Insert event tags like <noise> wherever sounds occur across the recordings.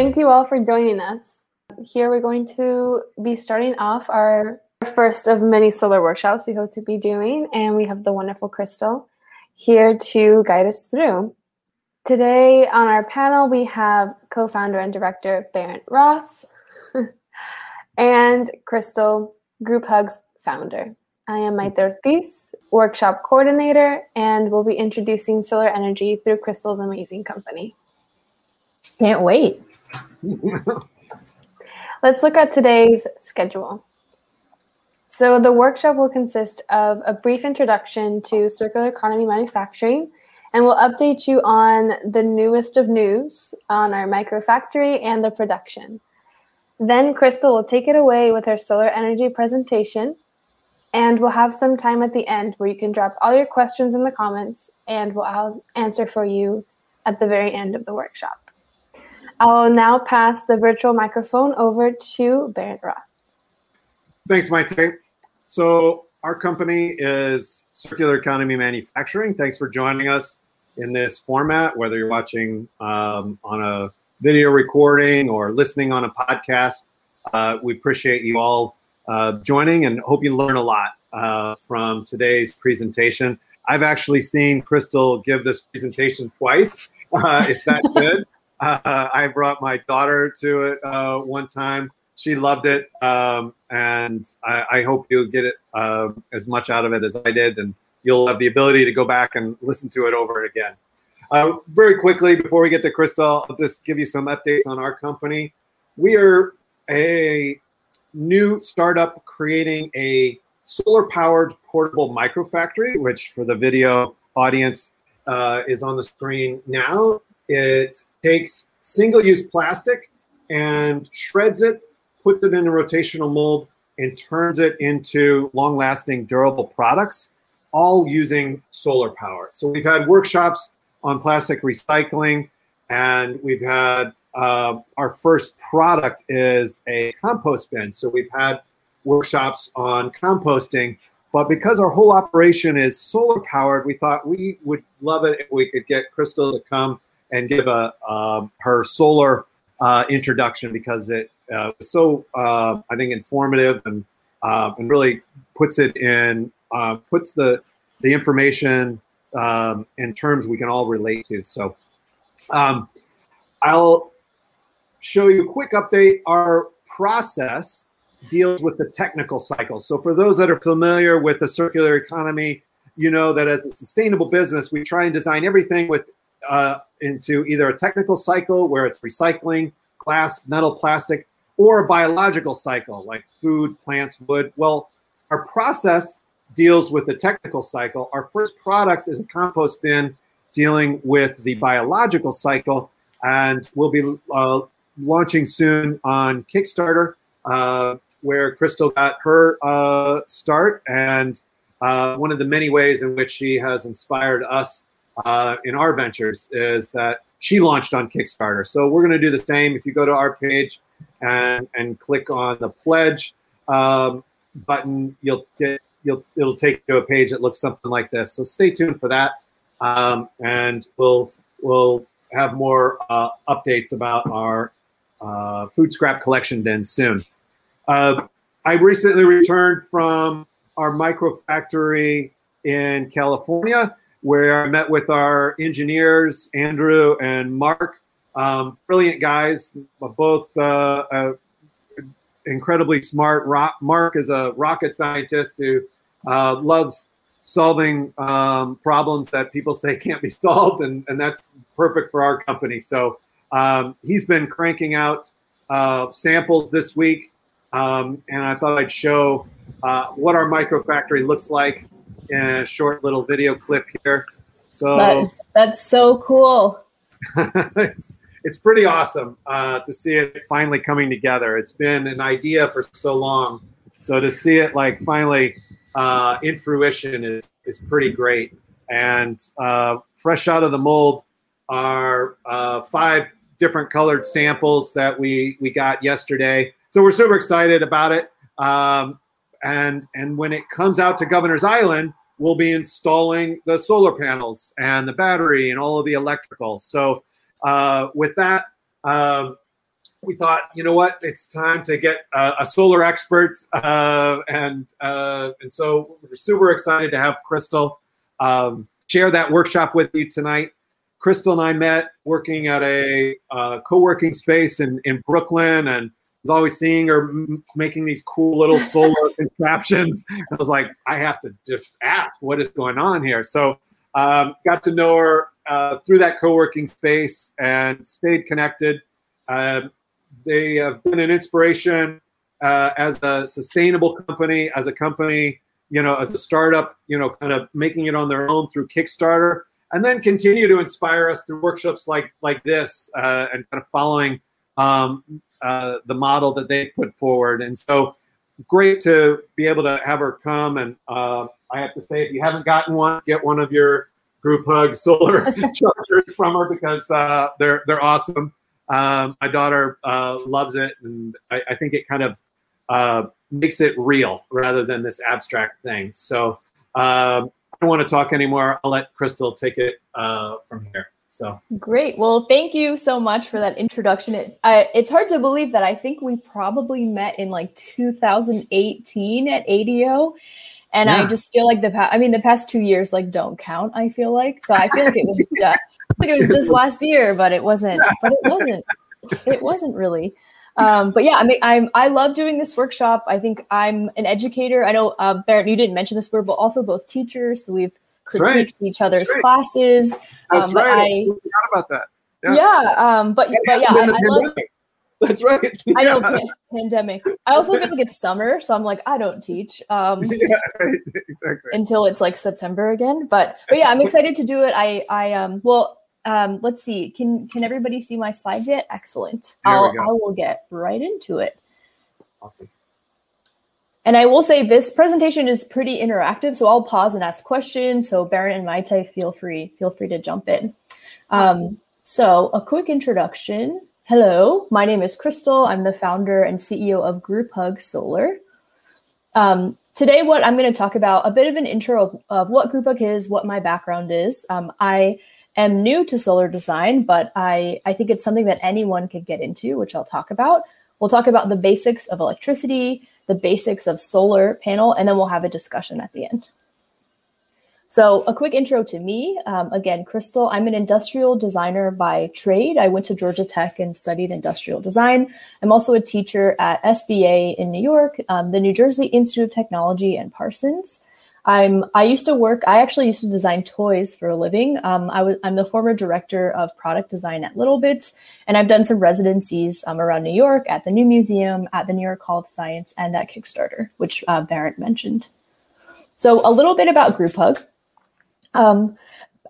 Thank you all for joining us. Here we're going to be starting off our first of many solar workshops we hope to be doing, and we have the wonderful Crystal here to guide us through. Today on our panel, we have co founder and director Barrett Roth <laughs> and Crystal, Group Hugs founder. I am Maite Ortiz, workshop coordinator, and we'll be introducing solar energy through Crystal's amazing company. Can't wait. <laughs> Let's look at today's schedule. So, the workshop will consist of a brief introduction to circular economy manufacturing, and we'll update you on the newest of news on our microfactory and the production. Then, Crystal will take it away with her solar energy presentation, and we'll have some time at the end where you can drop all your questions in the comments, and we'll answer for you at the very end of the workshop. I'll now pass the virtual microphone over to Barrett Roth. Thanks, Maite. So our company is Circular Economy Manufacturing. Thanks for joining us in this format, whether you're watching um, on a video recording or listening on a podcast. Uh, we appreciate you all uh, joining and hope you learn a lot uh, from today's presentation. I've actually seen Crystal give this presentation twice, uh, if that's <laughs> good. Uh, I brought my daughter to it uh, one time she loved it, um, and I, I, hope you'll get it uh, as much out of it as I did, and you'll have the ability to go back and listen to it over again. Uh, very quickly, before we get to Crystal, I'll just give you some updates on our company. We are a new startup creating a solar-powered portable microfactory, which for the video audience uh, is on the screen now. It takes single-use plastic and shreds it puts it in a rotational mold, and turns it into long lasting, durable products, all using solar power. So we've had workshops on plastic recycling, and we've had uh, our first product is a compost bin. So we've had workshops on composting. But because our whole operation is solar powered, we thought we would love it if we could get Crystal to come and give a um, her solar uh, introduction because it uh, so uh, I think informative and uh, and really puts it in uh, puts the the information um, in terms we can all relate to. So um, I'll show you a quick update. Our process deals with the technical cycle. So for those that are familiar with the circular economy, you know that as a sustainable business, we try and design everything with uh, into either a technical cycle where it's recycling, glass, metal, plastic, or a biological cycle like food, plants, wood. Well, our process deals with the technical cycle. Our first product is a compost bin dealing with the biological cycle, and we'll be uh, launching soon on Kickstarter, uh, where Crystal got her uh, start, and uh, one of the many ways in which she has inspired us uh, in our ventures is that she launched on Kickstarter. So we're going to do the same. If you go to our page, and and click on the pledge um, button, you'll get you'll it'll take you to a page that looks something like this. So stay tuned for that, um, and we'll we'll have more uh, updates about our uh, food scrap collection bin soon. Uh, I recently returned from our micro factory in California, where I met with our engineers, Andrew and Mark, um, brilliant guys, both uh, uh, incredibly smart. Mark is a rocket scientist who uh, loves solving um, problems that people say <laughs> can't be solved, and, and that's perfect for our company. So um, he's been cranking out uh, samples this week, um, and I thought I'd show uh, what our microfactory looks like a short little video clip here. So that's that's so cool. <laughs> it's, it's pretty awesome uh, to see it finally coming together. It's been an idea for so long, so to see it like finally uh, in fruition is is pretty great. And uh, fresh out of the mold are uh, five different colored samples that we we got yesterday. So we're super excited about it. Um, and and when it comes out to Governor's Island, we'll be installing the solar panels and the battery and all of the electrical. So uh, with that, um, we thought, you know what, it's time to get uh, a solar expert, uh, and uh, and so we're super excited to have Crystal um, share that workshop with you tonight. Crystal and I met working at a uh, co-working space in in Brooklyn, and was always seeing her making these cool little solar <laughs> contraptions. I was like, I have to just ask what is going on here. So um, got to know her uh, through that co-working space and stayed connected. Uh, they have been an inspiration uh, as a sustainable company, as a company, you know, as a startup, you know, kind of making it on their own through Kickstarter, and then continue to inspire us through workshops like like this uh, and kind of following um, uh, the model that they put forward. And so, great to be able to have her come. And uh, I have to say, if you haven't gotten one, get one of your group hug solar <laughs> chargers from her because uh, they're they're awesome. Um, my daughter uh, loves it, and I, I, think it kind of uh, makes it real rather than this abstract thing. So um, I don't want to talk anymore. I'll let Crystal take it uh, from here. So great. Well, thank you so much for that introduction. It, I, it's hard to believe that I think we probably met in like 2018 at ADO. And yeah. I just feel like the past, I mean, the past two years like don't count. I feel like so. I feel like it was just, like it was just last year, but it wasn't. But it wasn't. It wasn't really. Um, but yeah, I mean, I'm I love doing this workshop. I think I'm an educator. I know uh, Barrett, you didn't mention this, we're but also both teachers, so we've critiqued right. each other's right. classes. That's um, right. I, I forgot about that. Yeah, yeah um, but but yeah, I, I love. <laughs> That's right. I know pan- pandemic. I also feel like it's summer, so I'm like I don't teach. Um, <laughs> yeah, right. exactly. Until it's like September again, but but yeah, I'm excited to do it. I I um well um let's see. Can can everybody see my slides yet? Excellent. I'll I will get right into it. Awesome. And I will say this presentation is pretty interactive, so I'll pause and ask questions. So Barrett and Maite, feel free feel free to jump in. Um, so a quick introduction. Hello, my name is Crystal. I'm the founder and CEO of Group Hug Solar. Um, today, what I'm going to talk about a bit of an intro of, of what Group Hug is, what my background is. Um, I am new to solar design, but I, I think it's something that anyone could get into, which I'll talk about. We'll talk about the basics of electricity, the basics of solar panel, and then we'll have a discussion at the end. So, a quick intro to me. Um, again, Crystal, I'm an industrial designer by trade. I went to Georgia Tech and studied industrial design. I'm also a teacher at SVA in New York, um, the New Jersey Institute of Technology, and Parsons. I'm I used to work. I actually used to design toys for a living. Um, I was I'm the former director of product design at Littlebits, and I've done some residencies um, around New York at the New Museum, at the New York Hall of Science, and at Kickstarter, which uh, Barrett mentioned. So a little bit about Group Hug. Um,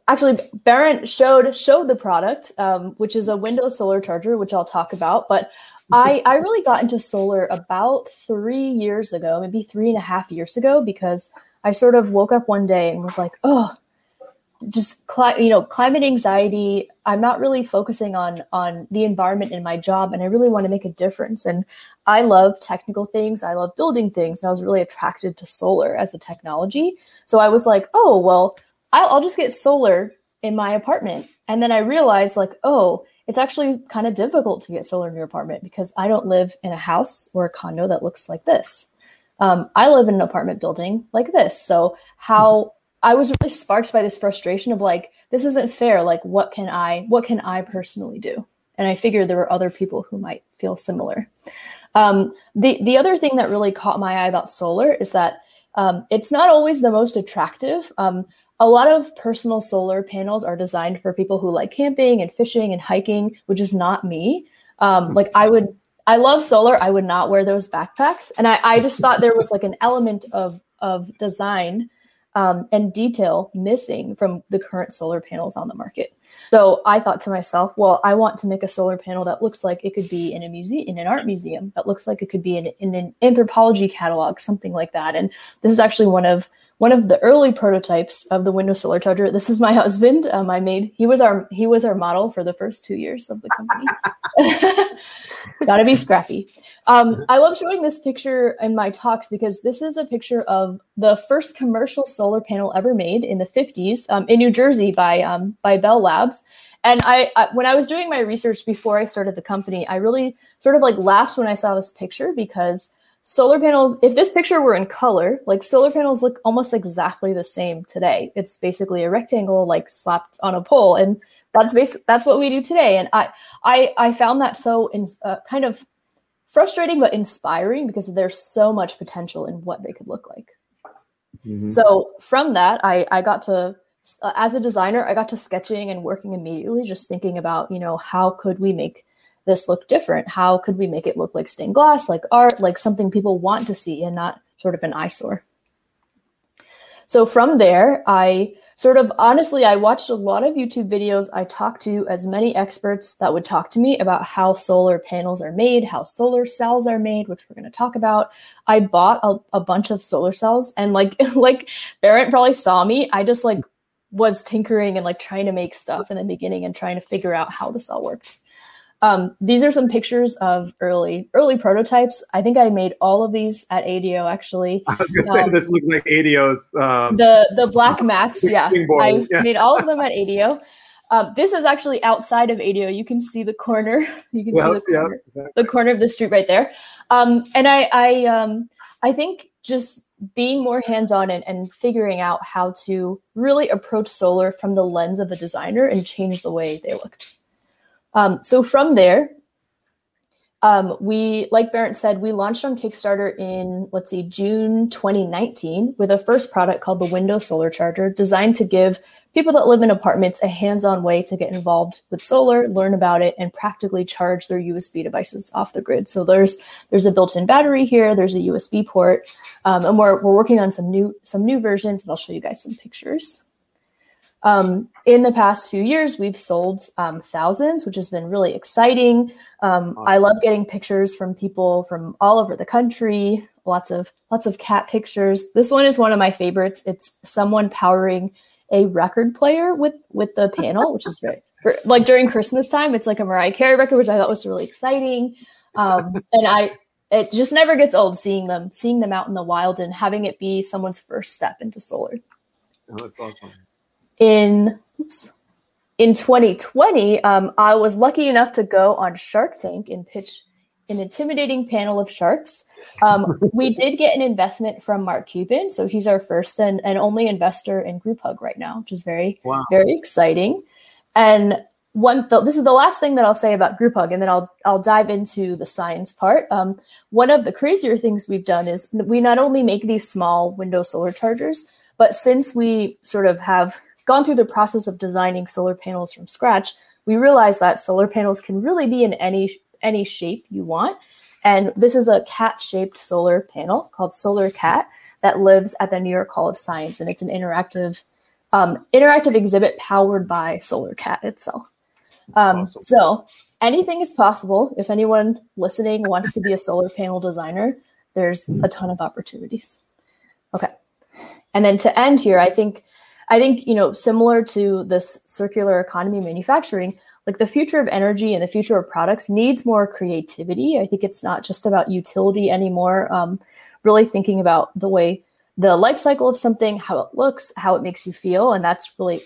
actually, Barrett showed showed the product, um, which is a Windows solar charger, which I'll talk about. But I I really got into solar about three years ago, maybe three and a half years ago, because I sort of woke up one day and was like, oh, just cli- you know climate anxiety i'm not really focusing on on the environment in my job and i really want to make a difference. And i love technical things i love building things and i was really attracted to solar as a technology. So i was like oh well i'll, I'll just get solar in my apartment. And then i realized like oh it's actually kind of difficult to get solar in your apartment because i don't live in a house or a condo that looks like this um, I live in an apartment building like this. So how I was really sparked by this frustration of like, this isn't fair. Like, what can I, what can I personally do? And I figured there were other people who might feel similar. Um, the the other thing that really caught my eye about solar is that um, it's not always the most attractive. Um, a lot of personal solar panels are designed for people who like camping and fishing and hiking, which is not me. Um, like I would I love solar. I would not wear those backpacks. And I, I just thought there was like an element of, of design um, and detail missing from the current solar panels on the market. So I thought to myself, well, I want to make a solar panel that looks like it could be in a museum, in an art museum, that looks like it could be in, in an Anthropologie catalog, something like that. And this is actually one of one of the early prototypes of the window Solar Charger. This is my <laughs> husband. Um, I made he was our he was our model for the first two years of the company. <laughs> Gotta be scrappy. Um, I love showing this picture in my talks because this is a picture of the first commercial solar panel ever made in the 50s um, in New Jersey by um, by Bell Labs. And I, I, when I was doing my research before I started the company, I really sort of like laughed when I saw this picture because solar panels, if this picture were in color, like solar panels look almost exactly the same today. It's basically a rectangle like slapped on a pole. And that's basic, that's what we do today. And I, I, I found that so in, uh, kind of frustrating, but inspiring because there's so much potential in what they could look like. Mm-hmm. So from that, I, I got to uh, as a designer, I got to sketching and working immediately, just thinking about, you know, how could we make this look different? How could we make it look like stained glass, like art, like something people want to see and not sort of an eyesore? So from there, I sort of honestly, I watched a lot of YouTube videos. I talked to as many experts that would talk to me about how solar panels are made, how solar cells are made, which we're going to talk about. I bought a, a bunch of solar cells and like <laughs> like Barrett probably saw me. I just like was tinkering and like trying to make stuff in the beginning and trying to figure out how this all works. Um, these are some pictures of early early prototypes. I think I made all of these at ADO actually. I was gonna um, say this looks like ADO's um, the the black mats. yeah, I yeah. made all of them at ADO. Um, this is actually outside of ADO. You can see the corner. <laughs> You can well, see the corner, yeah, exactly. the corner of the street right there. Um, and I I um, I think just being more hands-on and, and figuring out how to really approach solar from the lens of a designer and change the way they looked. Um, so from there, um, we, like Barrett said, we launched on Kickstarter in, let's see, June 2019 with a first product called the Window Solar Charger, designed to give people that live in apartments a hands-on way to get involved with solar, learn about it, and practically charge their USB devices off the grid. So there's there's a built-in battery here, there's a USB port, um, and we're we're working on some new some new versions, and I'll show you guys some pictures. Um, in the past few years, we've sold um, thousands, which has been really exciting. Um, I love getting pictures from people from all over the country. Lots of lots of cat pictures. This one is one of my favorites. It's someone powering a record player with with the panel, which is great. <laughs> like during Christmas time, it's like a Mariah Carey record, which I thought was really exciting. Um, and I it just never gets old seeing them seeing them out in the wild and having it be someone's first step into solar. Oh, that's awesome. In oops, in 2020, um, I was lucky enough to go on Shark Tank and pitch an intimidating panel of sharks. Um, <laughs> we did get an investment from Mark Cuban, so he's our first and, and only investor in Group Hug right now, which is very wow. very exciting. And one, th- this is the last thing that I'll say about Group Hug, and then I'll I'll dive into the science part. Um, one of the crazier things we've done is we not only make these small window solar chargers, but since we sort of have gone through the process of designing solar panels from scratch, we realized that solar panels can really be in any any shape you want. And this is a cat shaped solar panel called Solar Cat that lives at the New York Hall of Science. And it's an interactive, um, interactive exhibit powered by Solar Cat itself. Um, awesome. So anything is possible. If anyone listening wants to be a solar panel designer, there's a ton of opportunities. Okay. And then to end here, I think I think, you know, similar to this circular economy manufacturing, like the future of energy and the future of products needs more creativity. I think it's not just about utility anymore. Um, really thinking about the way the life cycle of something, how it looks, how it makes you feel, and that's really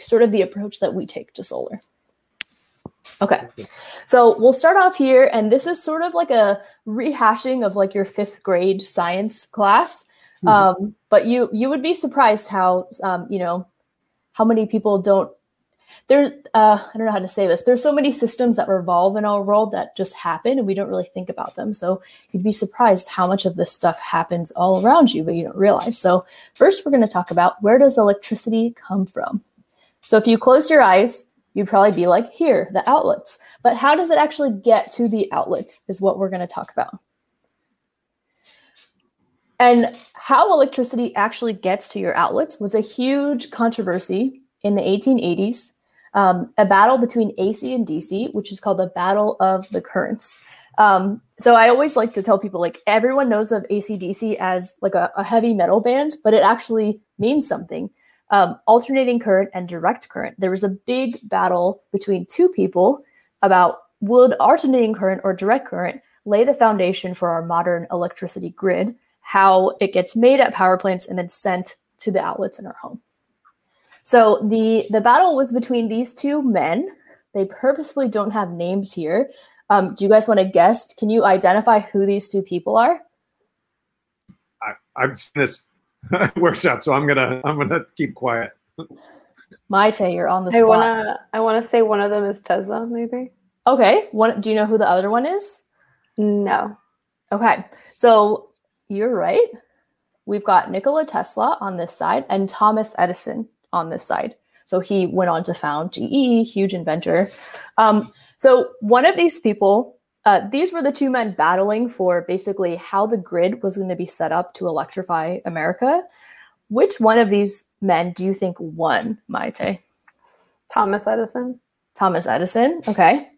sort of the approach that we take to solar. Okay, so we'll start off here, and this is sort of like a rehashing of like your fifth grade science class. Mm-hmm. Um, but you you would be surprised how um, you know how many people don't there's uh, I don't know how to say this. There's so many systems that revolve in our world that just happen and we don't really think about them. So you'd be surprised how much of this stuff happens all around you, but you don't realize. So first we're going to talk about where does electricity come from? So if you closed your eyes, you'd probably be like, here, the outlets. But how does it actually get to the outlets is what we're going to talk about. And how electricity actually gets to your outlets was a huge controversy in the 1880s um, a battle between AC and DC, which is called the Battle of the Currents. Um, so I always like to tell people like everyone knows of ACDC as like a, a heavy metal band, but it actually means something. Um, alternating current and direct current. There was a big battle between two people about would alternating current or direct current lay the foundation for our modern electricity grid, how it gets made at power plants and then sent to the outlets in our home. So the the battle was between these two men. They purposefully don't have names here. Um, do you guys want to guess? Can you identify who these two people are? I, I've seen this workshop, so I'm gonna I'm gonna keep quiet. Maite, you're on the I spot. wanna I wanna say one of them is Tesla, maybe. Okay. One. Do you know who the other one is? No. Okay. So you're right. We've got Nikola Tesla on this side and Thomas Edison on this side. So he went on to found GE, huge inventor. Um, so one of these people, uh, these were the two men battling for basically how the grid was going to be set up to electrify America. Which one of these men do you think won, Maite? Thomas Edison. Thomas Edison. Okay.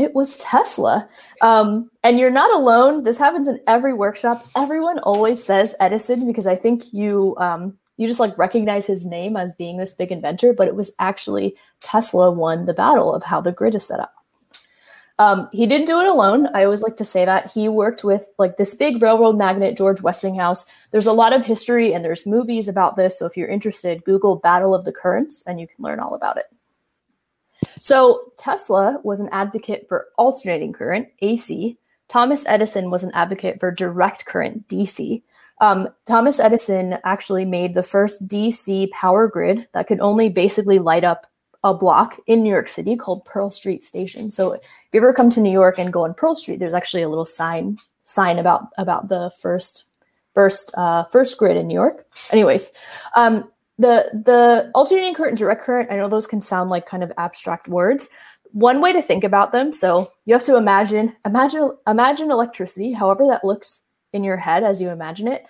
It was Tesla. Um, and you're not alone. This happens in every workshop. Everyone always says Edison because I think you um, you just like recognize his name as being this big inventor, but it was actually Tesla won the battle of how the grid is set up. Um, he didn't do it alone. I always like to say that he worked with like this big railroad magnate, George Westinghouse. There's a lot of history and there's movies about this. So if you're interested, Google Battle of the Currents and you can learn all about it. So Tesla was an advocate for alternating current, AC. Thomas Edison was an advocate for direct current, DC. Um, Thomas Edison actually made the first DC power grid that could only basically light up a block in New York City called Pearl Street Station. So if you ever come to New York and go on Pearl Street, there's actually a little sign sign about about the first first uh, first grid in New York. Anyways, um, the the alternating current, direct current. I know those can sound like kind of abstract words. One way to think about them. So you have to imagine imagine imagine electricity, however that looks in your head as you imagine it.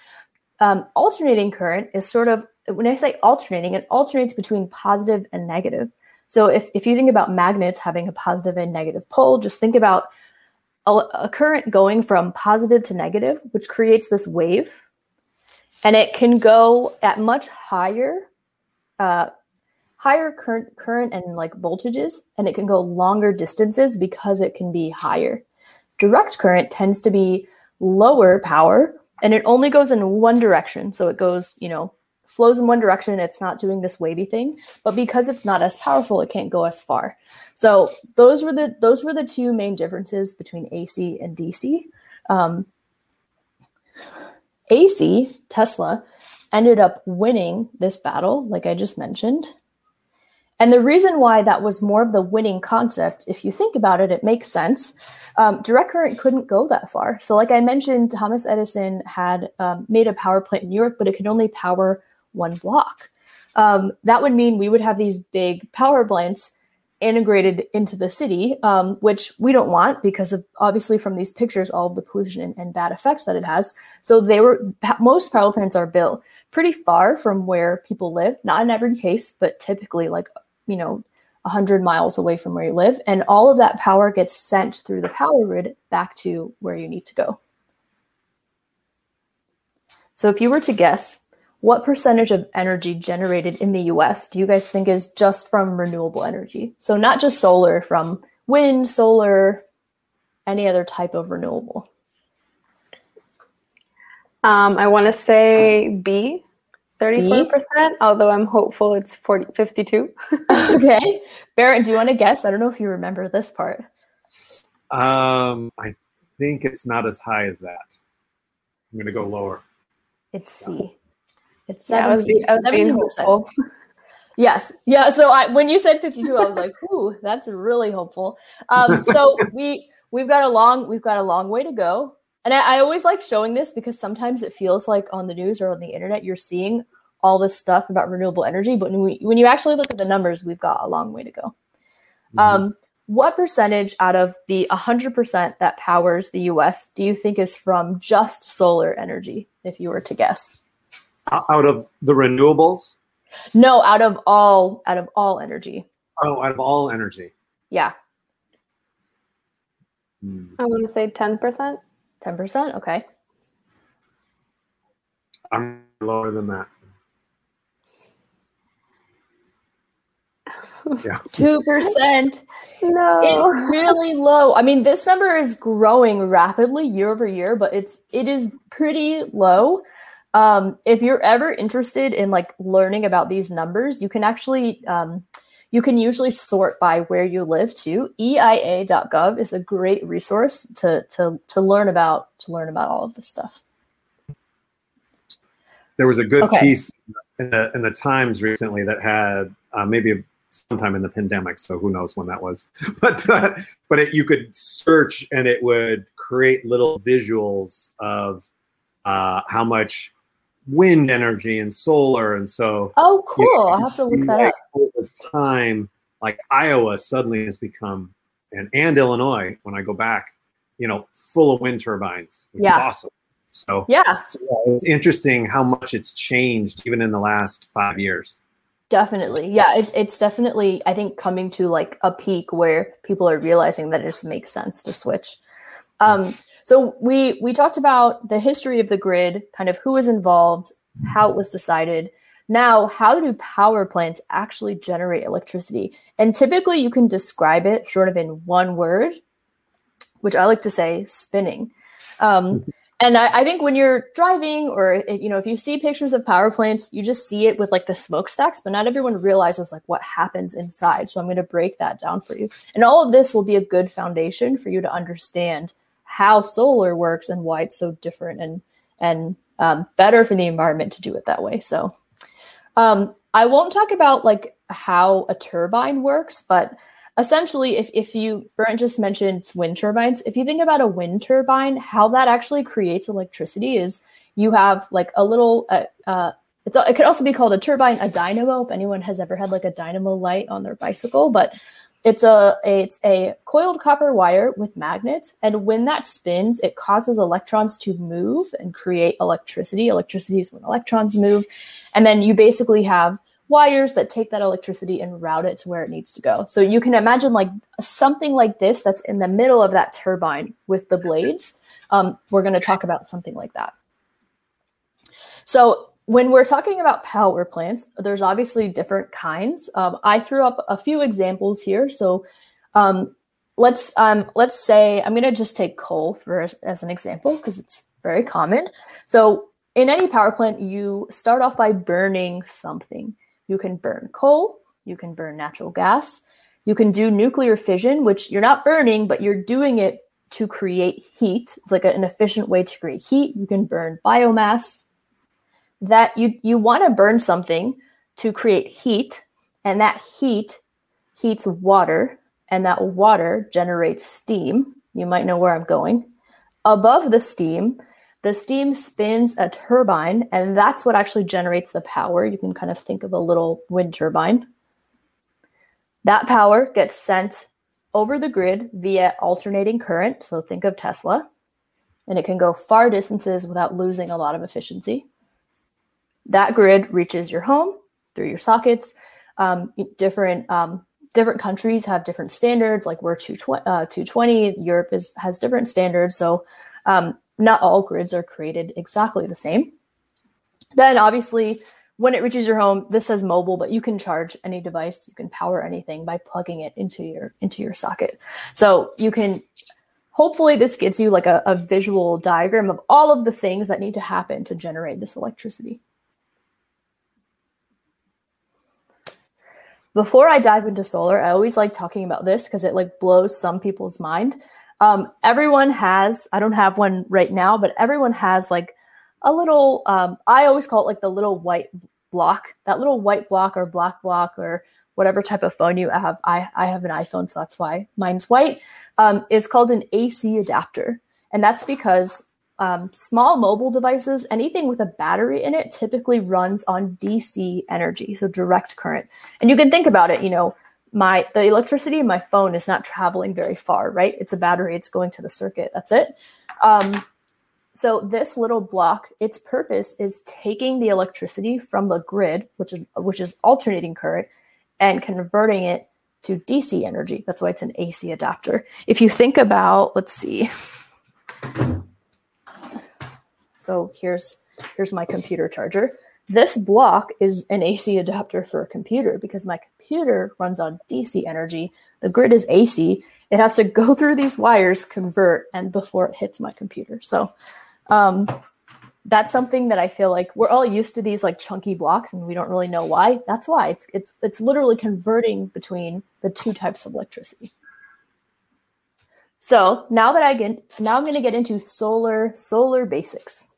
Um, alternating current is sort of when I say alternating, it alternates between positive and negative. So if, if you think about magnets having a positive and negative pole, just think about a, a current going from positive to negative, which creates this wave. And it can go at much higher, uh, higher current, current and like voltages, and it can go longer distances because it can be higher. Direct current tends to be lower power, and it only goes in one direction. So it goes, you know, flows in one direction it's not doing this wavy thing but because it's not as powerful it can't go as far so those were the those were the two main differences between ac and dc um, ac tesla ended up winning this battle like i just mentioned and the reason why that was more of the winning concept, if you think about it, it makes sense. Um, direct current couldn't go that far. So, like I mentioned, Thomas Edison had um, made a power plant in New York, but it could only power one block. Um, that would mean we would have these big power plants integrated into the city, um, which we don't want because of obviously from these pictures, all of the pollution and, and bad effects that it has. So they were most power plants are built pretty far from where people live, not in every case, but typically like you know 100 miles away from where you live and all of that power gets sent through the power grid back to where you need to go so if you were to guess what percentage of energy generated in the US do you guys think is just from renewable energy? So, not just solar, from wind, solar, any other type of renewable. Um, I want to say B, 34%, although I'm hopeful it's 40, 52. <laughs> okay. Barrett, do you want to guess? I don't know if you remember this part. Um, I think it's not as high as that. I'm going to go lower. It's C. It's yeah, I was, I was being hopeful. <laughs> yes. Yeah. So I, when you said 52, I was like, ooh, that's really hopeful. Um, <laughs> so we, we've got a long, we've got a long way to go. And I, I always like showing this because sometimes it feels like on the news or on the internet, you're seeing all this stuff about renewable energy. But when, we, when you actually look at the numbers, we've got a long way to go. Mm-hmm. Um, what percentage out of the 100% that powers the US do you think is from just solar energy, if you were to guess? Out of the renewables? No, out of all out of all energy. Oh, out of all energy. Yeah. Hmm. I want to say 10%. 10%, okay. I'm lower than that. <laughs> Yeah. 2%. No. It's really low. I mean, this number is growing rapidly year over year, but it's it is pretty low. Um, if you're ever interested in like learning about these numbers, you can actually um, you can usually sort by where you live too. EIA.gov is a great resource to to to learn about to learn about all of this stuff. There was a good okay. piece in the in the Times recently that had uh, maybe sometime in the pandemic, so who knows when that was. <laughs> But uh, but it, you could search and it would create little visuals of uh, how much wind energy and solar, and so oh, cool! You know, I'll have to look that up. Over time, like Iowa suddenly has become and and Illinois when I go back, you know, full of wind turbines. yeah, awesome. So yeah. so yeah, it's interesting how much it's changed even in the last five years. Definitely. Yeah, it, it's definitely, I think, coming to like a peak where people are realizing that it just makes sense to switch. Um, so we we talked about the history of the grid, kind of who was involved, how it was decided. Now, how do power plants actually generate electricity? And typically you can describe it sort of in one word, which I like to say spinning. Um, and I, I, think when you're driving or if, you know if you see pictures of power plants you just see it with like the smokestacks but not everyone realizes like what happens inside so i'm going to break that down for you and all of this will be a good foundation for you to understand how solar works and why it's so different and and um, better for the environment to do it that way. So um, i won't talk about like how a turbine works but essentially if, if you Barrett just mentioned wind turbines. If you think about a wind turbine how that actually creates electricity is you have like a little uh, uh, it could also be called a turbine a dynamo if anyone has ever had like a dynamo light on their bicycle but it's a it's a coiled copper wire with magnets and when that spins it causes electrons to move and create electricity electricity is when electrons move and then you basically have wires that take that electricity and route it to where it needs to go. So you can imagine like something like this that's in the middle of that turbine with the blades. Um, we're going to talk about something like that. So when we're talking about power plants, there's obviously different kinds. Um, I threw up a few examples here. So um, let's um, let's say I'm going to just take coal for as, as an example because it's very common. So in any power plant, you start off by burning something. You can burn coal, you can burn natural gas, you can do nuclear fission, which you're not burning, but you're doing it to create heat. It's like an efficient way to create heat. You can burn biomass. That you you want to burn something to create heat, and that heat heats water, and that water generates steam. You might know where I'm going. Above the steam, the steam spins a turbine, and that's what actually generates the power. You can kind of think of a little wind turbine. That power gets sent over the grid via alternating current. So think of Tesla, and it can go far distances without losing a lot of efficiency. That grid reaches your home through your sockets. Um, different um, different countries have different standards. Like we're 220, uh, 220 Europe is has different standards. So um, not all grids are created exactly the same. Then obviously, when it reaches your home, this says mobile, but you can charge any device, you can power anything by plugging it into your into your socket. So you can hopefully this gives you like a, a visual diagram of all of the things that need to happen to generate this electricity. Before I dive into solar, I always like talking about this because it like blows some people's mind. Um, everyone has, I don't have one right now, but everyone has like a little, um, I always call it like the little white block, that little white block or black block or whatever type of phone you have. I, I have an iPhone, so that's why mine's white, um, is called an AC adapter. And that's because um, small mobile devices, anything with a battery in it, typically runs on DC energy, so direct current. And you can think about it, you know, my the electricity in my phone is not traveling very far right? It's a battery it's going to the circuit that's it. Um, so this little block its purpose is taking the electricity from the grid which is which is alternating current and converting it to dc energy. That's why it's an ac adapter. If you think about let's see so here's here's my computer charger this block is an AC adapter for a computer because my computer runs on DC energy. The grid is AC. It has to go through these wires, convert, and before it hits my computer. So, um, that's something that I feel like we're all used to these like chunky blocks and we don't really know why. That's why it's it's it's literally converting between the two types of electricity. So now that I get now I'm going to get into solar solar basics.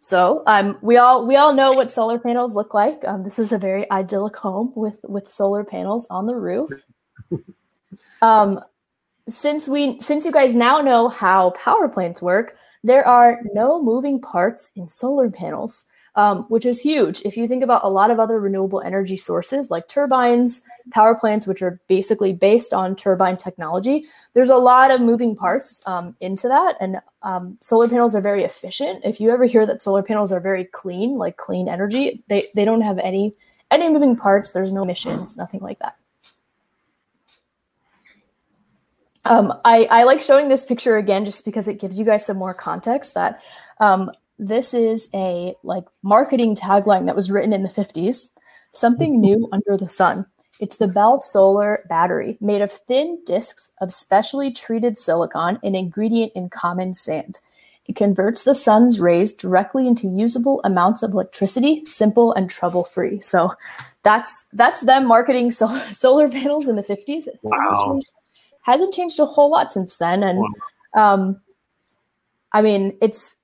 So um, we all we all know what solar panels look like. Um, this is a very idyllic home with with solar panels on the roof. <laughs> Um, since we since you guys now know how power plants work, there are no moving parts in solar panels um, which is huge. If you think about a lot of other renewable energy sources like turbines, power plants, which are basically based on turbine technology, there's a lot of moving parts um, into that. And um, solar panels are very efficient. If you ever hear that solar panels are very clean, like clean energy, they, they don't have any any moving parts. There's no emissions, nothing like that. Um, I, I, like showing this picture again just because it gives you guys some more context that um, this is a like marketing tagline that was written in the 50s something <laughs> new under the sun. It's the bell solar battery made of thin discs of specially treated silicon an ingredient in common sand. It converts the sun's rays directly into usable amounts of electricity simple and trouble free so that's that's them marketing solar, <laughs> solar panels in the 50s it wow. hasn't, changed, hasn't changed a whole lot since then. And wow. um i mean it's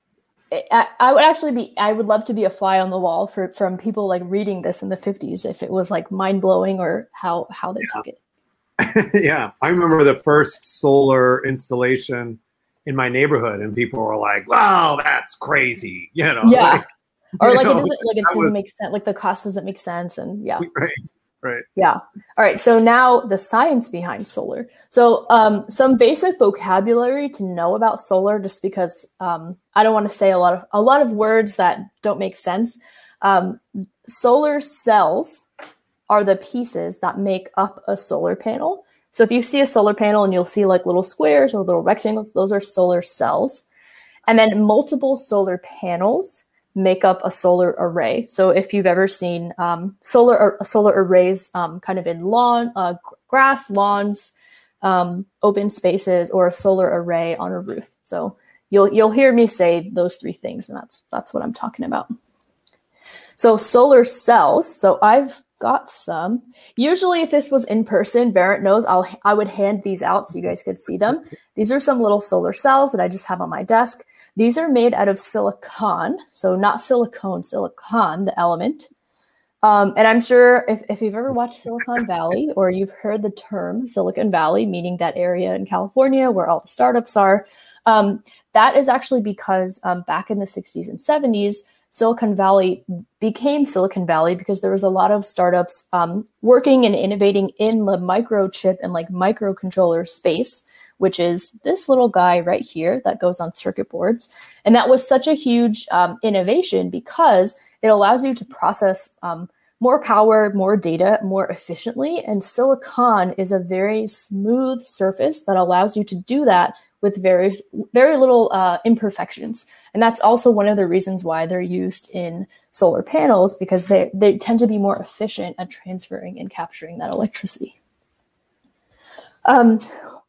I, I would actually be I would love to be a fly on the wall for from people like reading this in the 50s if it was like mind blowing or how how they yeah. took it. <laughs> yeah, I remember the first solar installation in my neighborhood, and people were like, "Wow, that's crazy!" You know, yeah, like, or like know, it doesn't like it doesn't was, make sense. Like the cost doesn't make sense, and yeah, <laughs> right, right. Yeah. All right. So now the science behind solar. So um, some basic vocabulary to know about solar, just because um, I don't want to say a lot of a lot of words that don't make sense. Um, solar cells are the pieces that make up a solar panel. So if you see a solar panel and you'll see like little squares or little rectangles, those are solar cells. And then multiple solar panels make up a solar array. So if you've ever seen um, solar solar arrays, um, kind of in lawn, uh, grass, lawns, um, open spaces, or a solar array on a roof. So you'll you'll hear me say those three things, and that's that's what I'm talking about. So solar cells. So I've got some. Usually, if this was in person, Barrett knows I'll I would hand these out so you guys could see them. These are some little solar cells that I just have on my desk. These are made out of silicon, so not silicone, silicon, the element. Um, and I'm sure if, if you've ever watched Silicon Valley or you've heard the term Silicon Valley, meaning that area in California where all the startups are, um, that is actually because um, back in the 60s and 70s, Silicon Valley became Silicon Valley because there was a lot of startups um, working and innovating in the microchip and like microcontroller space which is this little guy right here that goes on circuit boards. And that was such a huge um, innovation because it allows you to process um, more power, more data more efficiently. And silicon is a very smooth surface that allows you to do that with very, very little uh, imperfections. And that's also one of the reasons why they're used in solar panels because they, they tend to be more efficient at transferring and capturing that electricity. Um,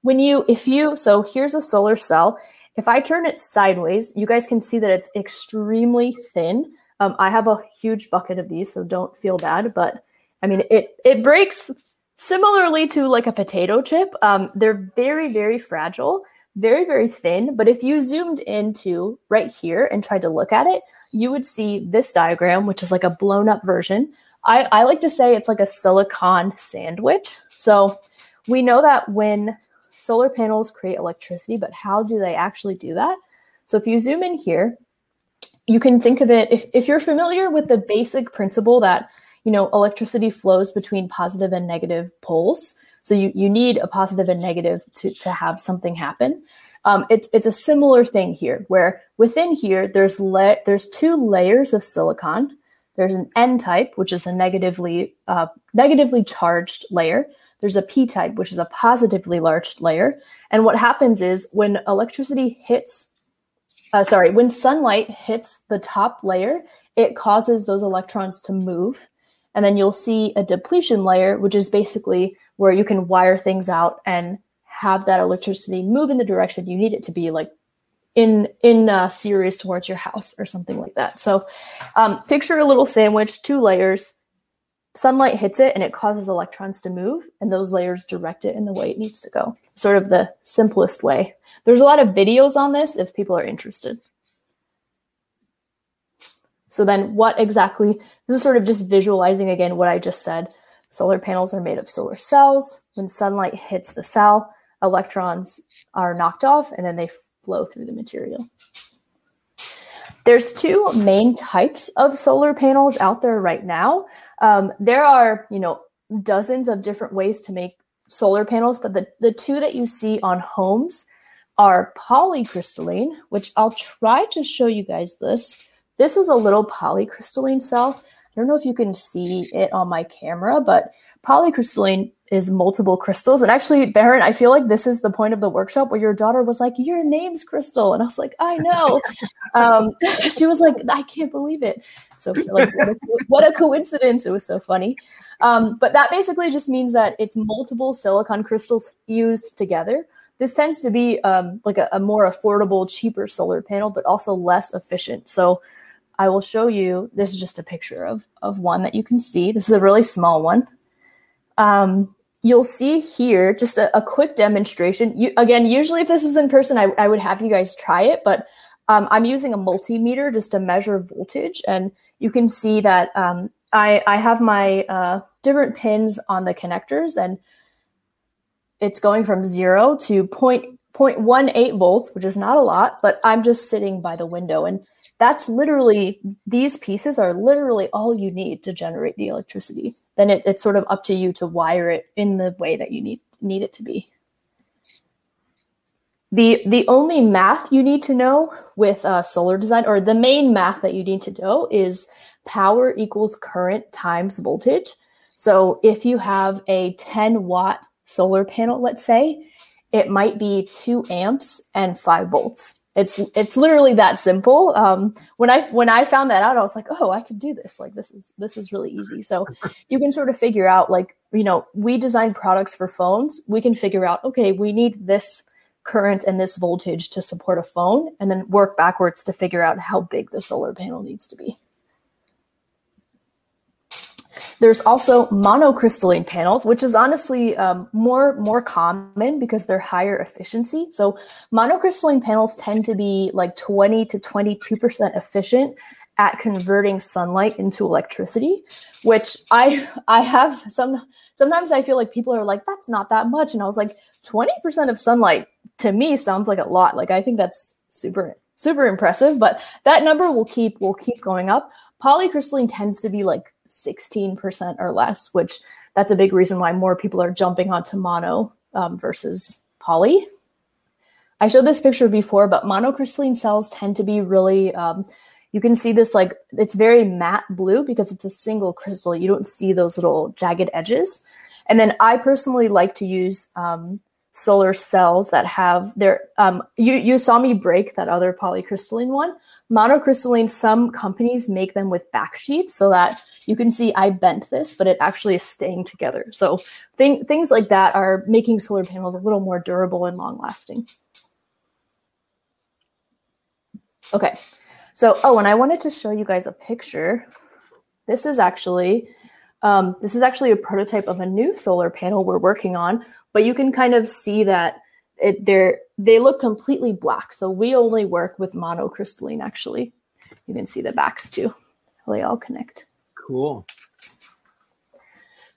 when you, if you, so here's a solar cell. If I turn it sideways, you guys can see that it's extremely thin. Um, I have a huge bucket of these, so don't feel bad. But I mean, it it breaks similarly to like a potato chip. Um, they're very very fragile, very very thin. But if you zoomed into right here and tried to look at it, you would see this diagram, which is like a blown up version. I, I like to say it's like a silicon sandwich. So we know that when solar panels create electricity, but how do they actually do that? So if you zoom in here, you can think of it if, if you're familiar with the basic principle that you know electricity flows between positive and negative poles. So you, you need a positive and negative to, to have something happen. Um, it's it's a similar thing here, where within here there's la- there's two layers of silicon. There's an N type, which is a negatively uh, negatively charged layer, there's a p type, which is a positively larged layer. And what happens is when electricity hits, uh, sorry, when sunlight hits the top layer, it causes those electrons to move. And then you'll see a depletion layer, which is basically where you can wire things out and have that electricity move in the direction you need it to be, like in in uh, series towards your house or something like that. So um, picture a little sandwich, two layers. Sunlight hits it and it causes electrons to move, and those layers direct it in the way it needs to go. Sort of the simplest way. There's a lot of videos on this if people are interested. So then what exactly, this is sort of just visualizing again what I just said. Solar panels are made of solar cells. When sunlight hits the cell, electrons are knocked off and then they flow through the material. There's two main types of solar panels out there right now. Um, there are, you know, dozens of different ways to make solar panels, but the, the two that you see on homes are polycrystalline, which I'll try to show you guys this. This is a little polycrystalline cell. I don't know if you can see it on my camera, but polycrystalline is multiple crystals. And actually, Barrett, I feel like this is the point of the workshop where your daughter was like, Your name's Crystal. And I was like, I know. <laughs> um, she was like, I can't believe it. So, like, what a, what a coincidence. It was so funny. Um, but that basically just means that it's multiple silicon crystals fused together. This tends to be um, like a, a more affordable, cheaper solar panel, but also less efficient. So, I will show you. This is just a picture of, of one that you can see. This is a really small one. Um, you'll see here just a, a quick demonstration. You, again, usually if this was in person, I, I would have you guys try it, but um, I'm using a multimeter just to measure voltage. And you can see that um, I, I have my uh, different pins on the connectors and it's going from zero to point, 0.18 volts, which is not a lot, but I'm just sitting by the window. And that's literally these pieces are literally all you need to generate the electricity. Then it, it's sort of up to you to wire it in the way that you need need it to be. The the only math you need to know with uh, solar design or the main math that you need to know is power equals current times voltage. So if you have a 10 watt solar panel let's say it might be 2 amps and 5 volts it's it's literally that simple. Um, when I when I found that out, I was like, oh, I could do this. Like this is this is really easy. So <laughs> you can sort of figure out like you know we design products for phones. We can figure out okay, we need this current and this voltage to support a phone, and then work backwards to figure out how big the solar panel needs to be. There's also monocrystalline panels, which is honestly um, more more common because they're higher efficiency. So monocrystalline panels tend to be like 20 to 22 percent efficient at converting sunlight into electricity, which I I have some sometimes I feel like people are like that's not that much, and I was like 20 percent of sunlight to me sounds like a lot. Like I think that's super super impressive, but that number will keep will keep going up. Polycrystalline tends to be like 16% or less, which that's a big reason why more people are jumping onto mono um, versus poly. I showed this picture before, but monocrystalline cells tend to be really, um, you can see this like, it's very matte blue because it's a single crystal. You don't see those little jagged edges. And then I personally like to use um, solar cells that have their um, you you saw me break that other polycrystalline one monocrystalline some companies make them with back sheets so that you can see i bent this but it actually is staying together so thing, things like that are making solar panels a little more durable and long lasting okay so oh and i wanted to show you guys a picture this is actually um, this is actually a prototype of a new solar panel we're working on but you can kind of see that it, they're they look completely black. So we only work with monocrystalline. Actually, you can see the backs too. They all connect. Cool.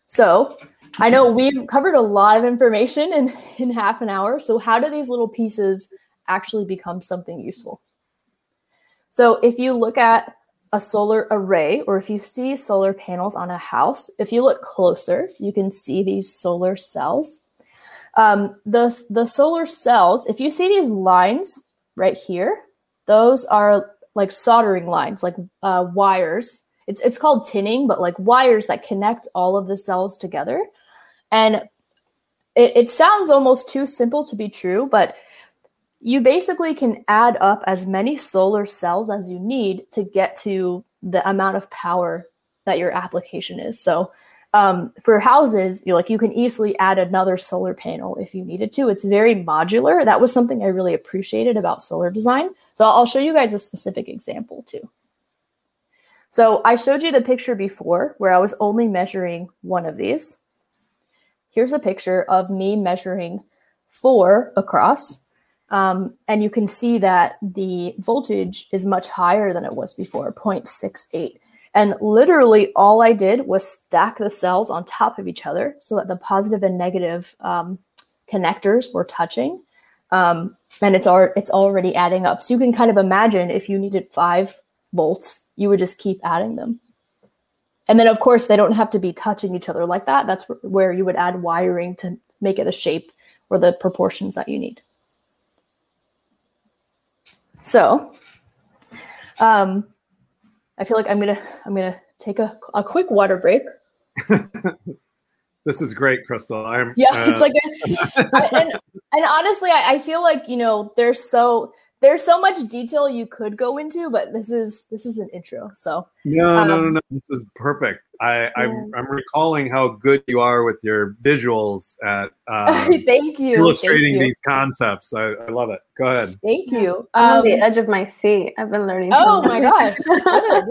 So I know we've covered a lot of information in in half an hour. So how do these little pieces actually become something useful? So if you look at a solar array or if you see solar panels on a house, if you look closer, you can see these solar cells. Um, the, the solar cells, if you see these lines right here, those are like soldering lines, like uh, wires. It's, it's called tinning, but like wires that connect all of the cells together. And it, it sounds almost too simple to be true, but you basically can add up as many solar cells as you need to get to the amount of power that your application is. So um, for houses, you like you can easily add another solar panel if you needed to. It's very modular. That was something I really appreciated about solar design. So I'll show you guys a specific example too. So I showed you the picture before where I was only measuring one of these. Here's a picture of me measuring four across. Um, and you can see that the voltage is much higher than it was before, 0.68. And literally all I did was stack the cells on top of each other so that the positive and negative um, connectors were touching. Um, and it's, it's already adding up. So you can kind of imagine if you needed five volts, you would just keep adding them. And then, of course, they don't have to be touching each other like that. That's where you would add wiring to make it the shape or the proportions that you need. So, um, I feel like I'm gonna I'm gonna take a, a quick water break. <laughs> this is great, Crystal. I'm yeah. Uh... It's like, a, and, and honestly, I, I feel like you know there's so there's so much detail you could go into, but this is this is an intro. So no, um, no, no, no. This is perfect. I, yeah. I'm I'm recalling how good you are with your visuals at <laughs> um, thank you illustrating Thank you. these concepts. I, I, love it. Go ahead. Thank you. I'm on the um, edge of my seat. I've been learning. Oh so my gosh. <laughs>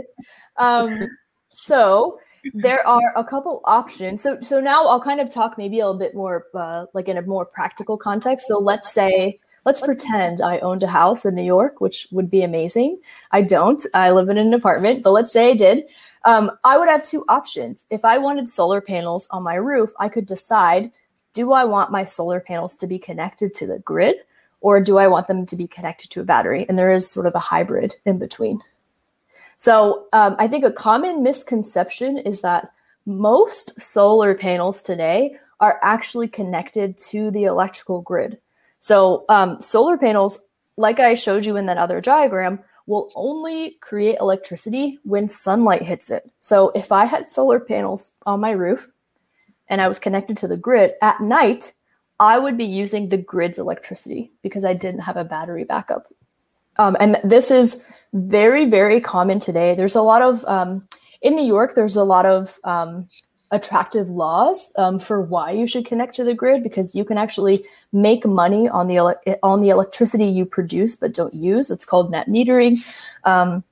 Um, so there are a couple options. So so now I'll kind of talk maybe a little bit more uh, like in a more practical context. So let's say let's pretend I owned a house in New York, which would be amazing. I don't. I live in an apartment, but let's say I did. Um, I would have two options. If I wanted solar panels on my roof, I could decide do I want my solar panels to be connected to the grid or do I want them to be connected to a battery? And there is sort of a hybrid in between. So um, I think a common misconception is that most solar panels today are actually connected to the electrical grid. So um, solar panels, like I showed you in that other diagram, will only create electricity when sunlight hits it. So if I had solar panels on my roof and I was connected to the grid at night, I would be using the grid's electricity because I didn't have a battery backup. Um, and this is very, very common today. There's a lot of, um, in New York, there's a lot of um, attractive laws um, for why you should connect to the grid because you can actually make money on the ele- on the electricity you produce but don't use. It's called net metering. Um,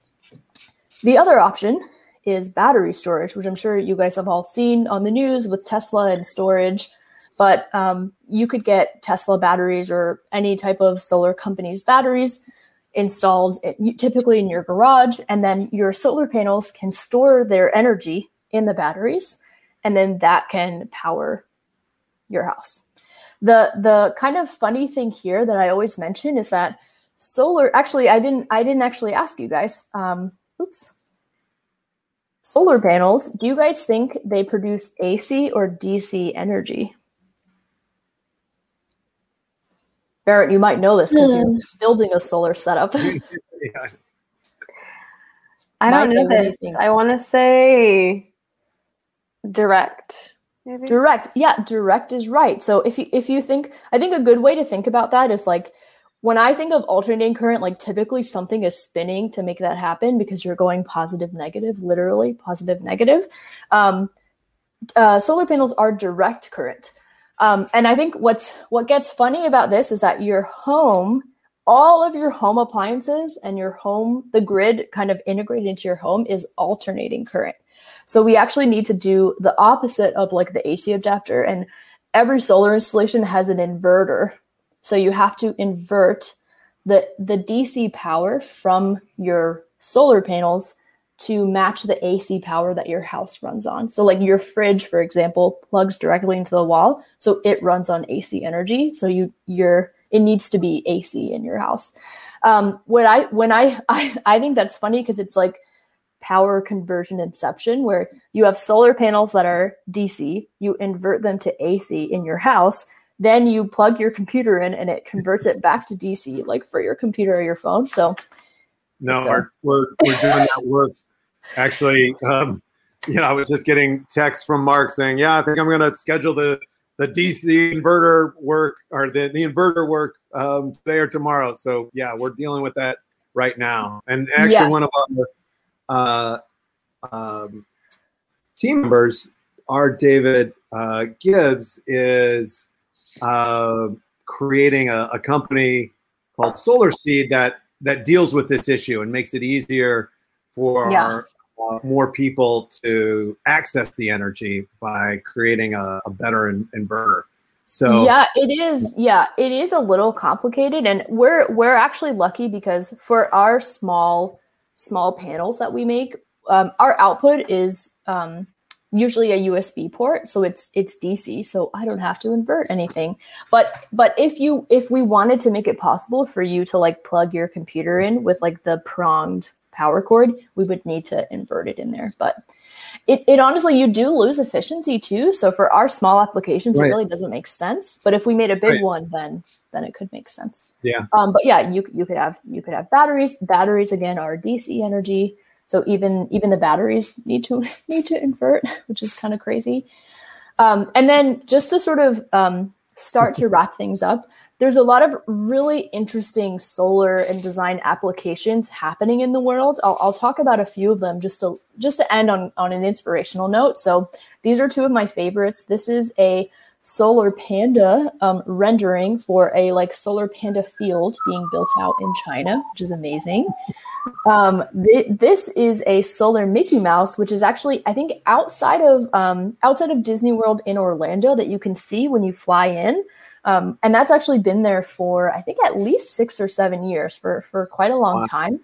the other option is battery storage, which I'm sure you guys have all seen on the news with Tesla and storage. But um, you could get Tesla batteries or any type of solar company's batteries installed typically in your garage, and then your solar panels can store their energy in the batteries and then that can power your house. The the kind of funny thing here that I always mention is that solar actually I didn't I didn't actually ask you guys. Um, oops. Solar panels, do you guys think they produce AC or DC energy? Barrett, you might know this because mm. you're hmm. building a solar setup. <laughs> <laughs> yeah. I don't know this. I want to say direct. Maybe? direct. Yeah direct is right. So if you if you think i think a good way to think about that is like when i think of alternating current like typically something is spinning to make that happen because you're going positive negative literally positive negative. Um, uh, solar panels are direct current. Um, and i think what's what gets funny about this is that your home all of your home appliances and your home the grid kind of integrated into your home is alternating current so we actually need to do the opposite of like the AC adapter. And every solar installation has an inverter. So you have to invert the, the DC power from your solar panels to match the AC power that your house runs on. So like your fridge, for example, plugs directly into the wall. So it runs on AC energy. So you your it needs to be AC in your house. Um, when I when I <laughs> I, I think that's funny because it's like power conversion inception where you have solar panels that are DC, you invert them to AC in your house, then you plug your computer in and it converts it back to DC, like for your computer or your phone. So, no, our, we're, we're doing that work. Actually, um, you know, I was just getting text from Mark saying, "Yeah, I think I'm going to schedule the the DC inverter work or the, the inverter work um, today or tomorrow." So yeah, we're dealing with that right now. And actually, yes. one of our uh, um, team members our David uh, Gibbs is uh, creating a, a, company called Solar Seed that that deals with this issue and makes it easier for yeah. our, uh, more people to access the energy by creating a, a better in, inverter. So yeah, it is. Yeah, it is a little complicated, and we're we're actually lucky because for our small small panels that we make, um, our output is um, usually a USB port, so it's it's DC, so I don't have to invert anything. But but if you if we wanted to make it possible for you to like plug your computer in with like the pronged power cord, we would need to invert it in there. But it, it honestly you do lose efficiency too. So for our small applications, right. it really doesn't make sense. But if we made a big right. one, then then it could make sense. Yeah. Um, but yeah, you you could have you could have batteries. Batteries again are DC energy. So even even the batteries need to <laughs> need to invert, <laughs> which is kind of crazy. Um, and then just to sort of um, start to wrap things up, there's a lot of really interesting solar and design applications happening in the world. I'll, I'll talk about a few of them just to just to end on on an inspirational note. So these are two of my favorites. This is a solar panda um, rendering for a like solar panda field being built out in China, which is amazing. Um, th- this is a solar Mickey Mouse, which is actually I think outside of um, outside of Disney World in Orlando that you can see when you fly in. Um, and that's actually been there for I think at least six or seven years for for quite a long wow. time.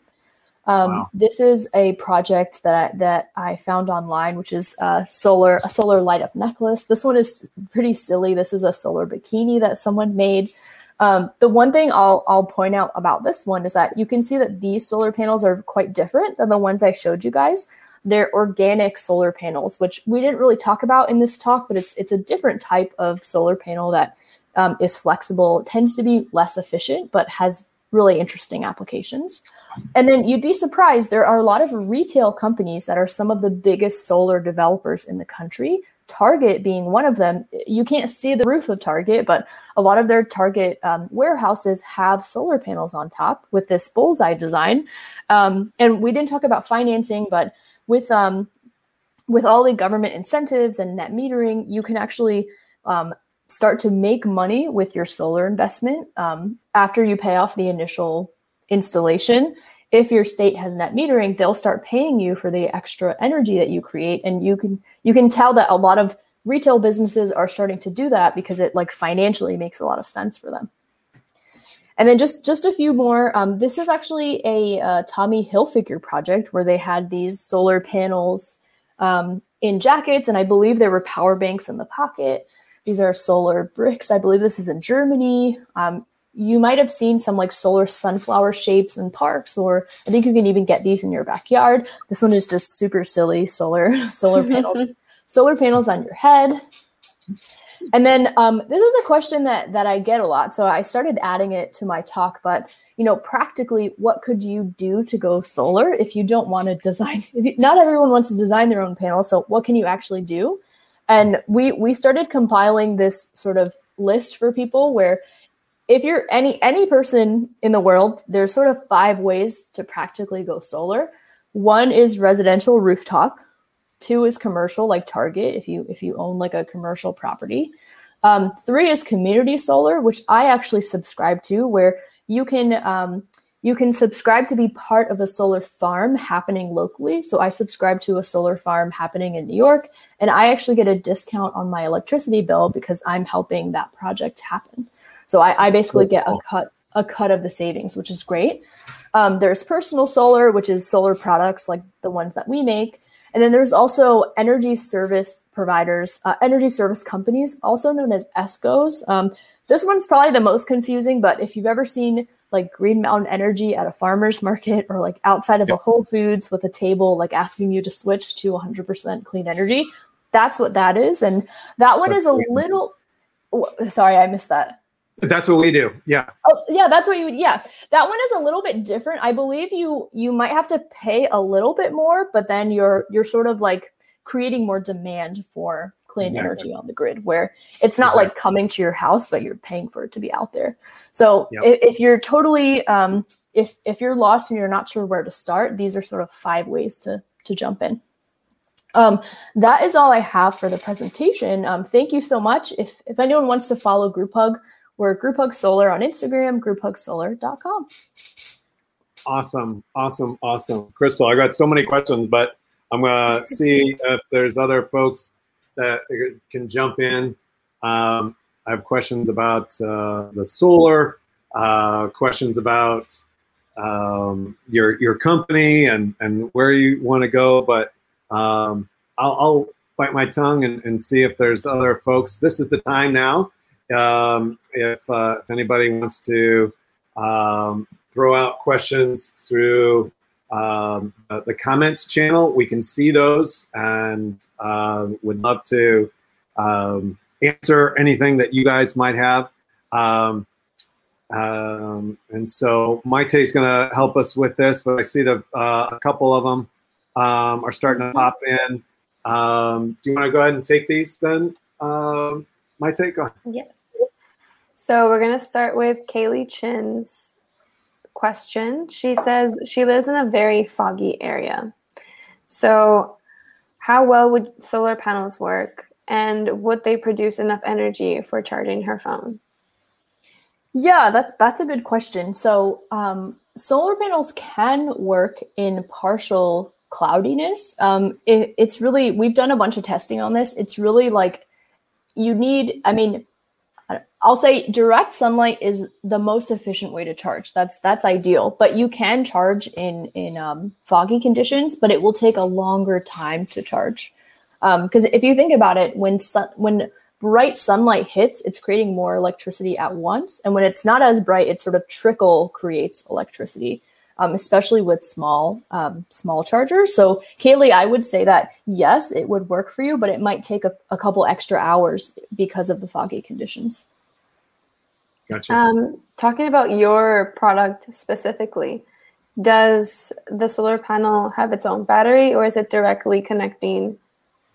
Um, wow. This is a project that I, that I found online, which is a solar a solar light up necklace. This one is pretty silly. This is a solar bikini that someone made. Um, the one thing I'll I'll point out about this one is that you can see that these solar panels are quite different than the ones I showed you guys. They're organic solar panels, which we didn't really talk about in this talk, but it's it's a different type of solar panel that um, is flexible, tends to be less efficient, but has really interesting applications. And then you'd be surprised, there are a lot of retail companies that are some of the biggest solar developers in the country. Target being one of them. You can't see the roof of Target, but a lot of their Target um, warehouses have solar panels on top with this bullseye design. Um, and we didn't talk about financing, but with um, with all the government incentives and net metering, you can actually um, start to make money with your solar investment um, after you pay off the initial installation, if your state has net metering, they'll start paying you for the extra energy that you create. And you can you can tell that a lot of retail businesses are starting to do that because it like financially makes a lot of sense for them. And then just just a few more. Um, this is actually a uh, Tommy Hilfiger project where they had these solar panels um, in jackets, and I believe there were power banks in the pocket. These are solar bricks. I believe this is in Germany. Um, you might have seen some like solar sunflower shapes in parks, or I think you can even get these in your backyard. This one is just super silly solar <laughs> solar panels, <laughs> solar panels on your head. And then um, this is a question that that I get a lot, so I started adding it to my talk. But you know, practically, what could you do to go solar if you don't want to design? If you, not everyone wants to design their own panel, so what can you actually do? And we we started compiling this sort of list for people where if you're any any person in the world, there's sort of five ways to practically go solar. One is residential rooftop. Two is commercial, like Target, if you if you own like a commercial property. Um, three is community solar, which I actually subscribe to, where you can um, you can subscribe to be part of a solar farm happening locally. So I subscribe to a solar farm happening in New York, and I actually get a discount on my electricity bill because I'm helping that project happen. So I, I basically get a cut a cut of the savings, which is great. Um, there's personal solar, which is solar products like the ones that we make. And then there's also energy service providers, uh, energy service companies, also known as ESCOs. Um, this one's probably the most confusing, but if you've ever seen like Green Mountain Energy at a farmer's <laughs> market or like outside of yep. a Whole Foods with a table like asking you to switch to 100% clean energy, that's what that is. And that one that's is a little, sorry, I missed that. That's what we do. Yeah. Oh, yeah, that's what you would. Yeah, that one is a little bit different. I believe you you might have to pay a little bit more, but then you're you're sort of like creating more demand for clean exactly. energy on the grid, where it's not exactly. like coming to your house, but you're paying for it to be out there. So yep. if, if, you're totally um, if if you're lost and you're not sure where to start, these are sort of five ways to to jump in. Um, that is all I have for the presentation. Um, thank you so much. If, if anyone wants to follow Group Hug, we're Group Hug Solar on Instagram, grouphugsolar.com. Awesome, awesome, awesome. Crystal, I got so many questions, but I'm going <laughs> to see if there's other folks that can jump in. Um, I have questions about uh, the solar, uh, questions about um, your your company and and where you want to go. But um, I'll, I'll, bite my tongue and, and see if there's other folks. This is the time now. Um, if uh, if anybody wants to um, throw out questions through um, uh, the comments channel, we can see those and uh, would love to um, answer anything that you guys might have. Um, um, and so Maite is going to help us with this, but I see the uh, a couple of them um, are starting to pop in. Um, do you want to go ahead and take these then, um, Maite? Go ahead. Yes. So we're going to start with Kaylee Chin's question. She says she lives in a very foggy area. So, how well would solar panels work? And would they produce enough energy for charging her phone? Yeah, that that's a good question. So, um, solar panels can work in partial cloudiness. Um, it, it's really we've done a bunch of testing on this. It's really like you need. I mean, I'll say direct sunlight is the most efficient way to charge. That's that's ideal. But you can charge in in um, foggy conditions, but it will take a longer time to charge. Because um, if you think about it, when sun, when bright sunlight hits, it's creating more electricity at once. And when it's not as bright, it sort of trickle creates electricity, um, especially with small um, small chargers. So, Kaylee, I would say that yes, it would work for you, but it might take a, a couple extra hours because of the foggy conditions. Gotcha. Um, talking about your product specifically, does the solar panel have its own battery or is it directly connecting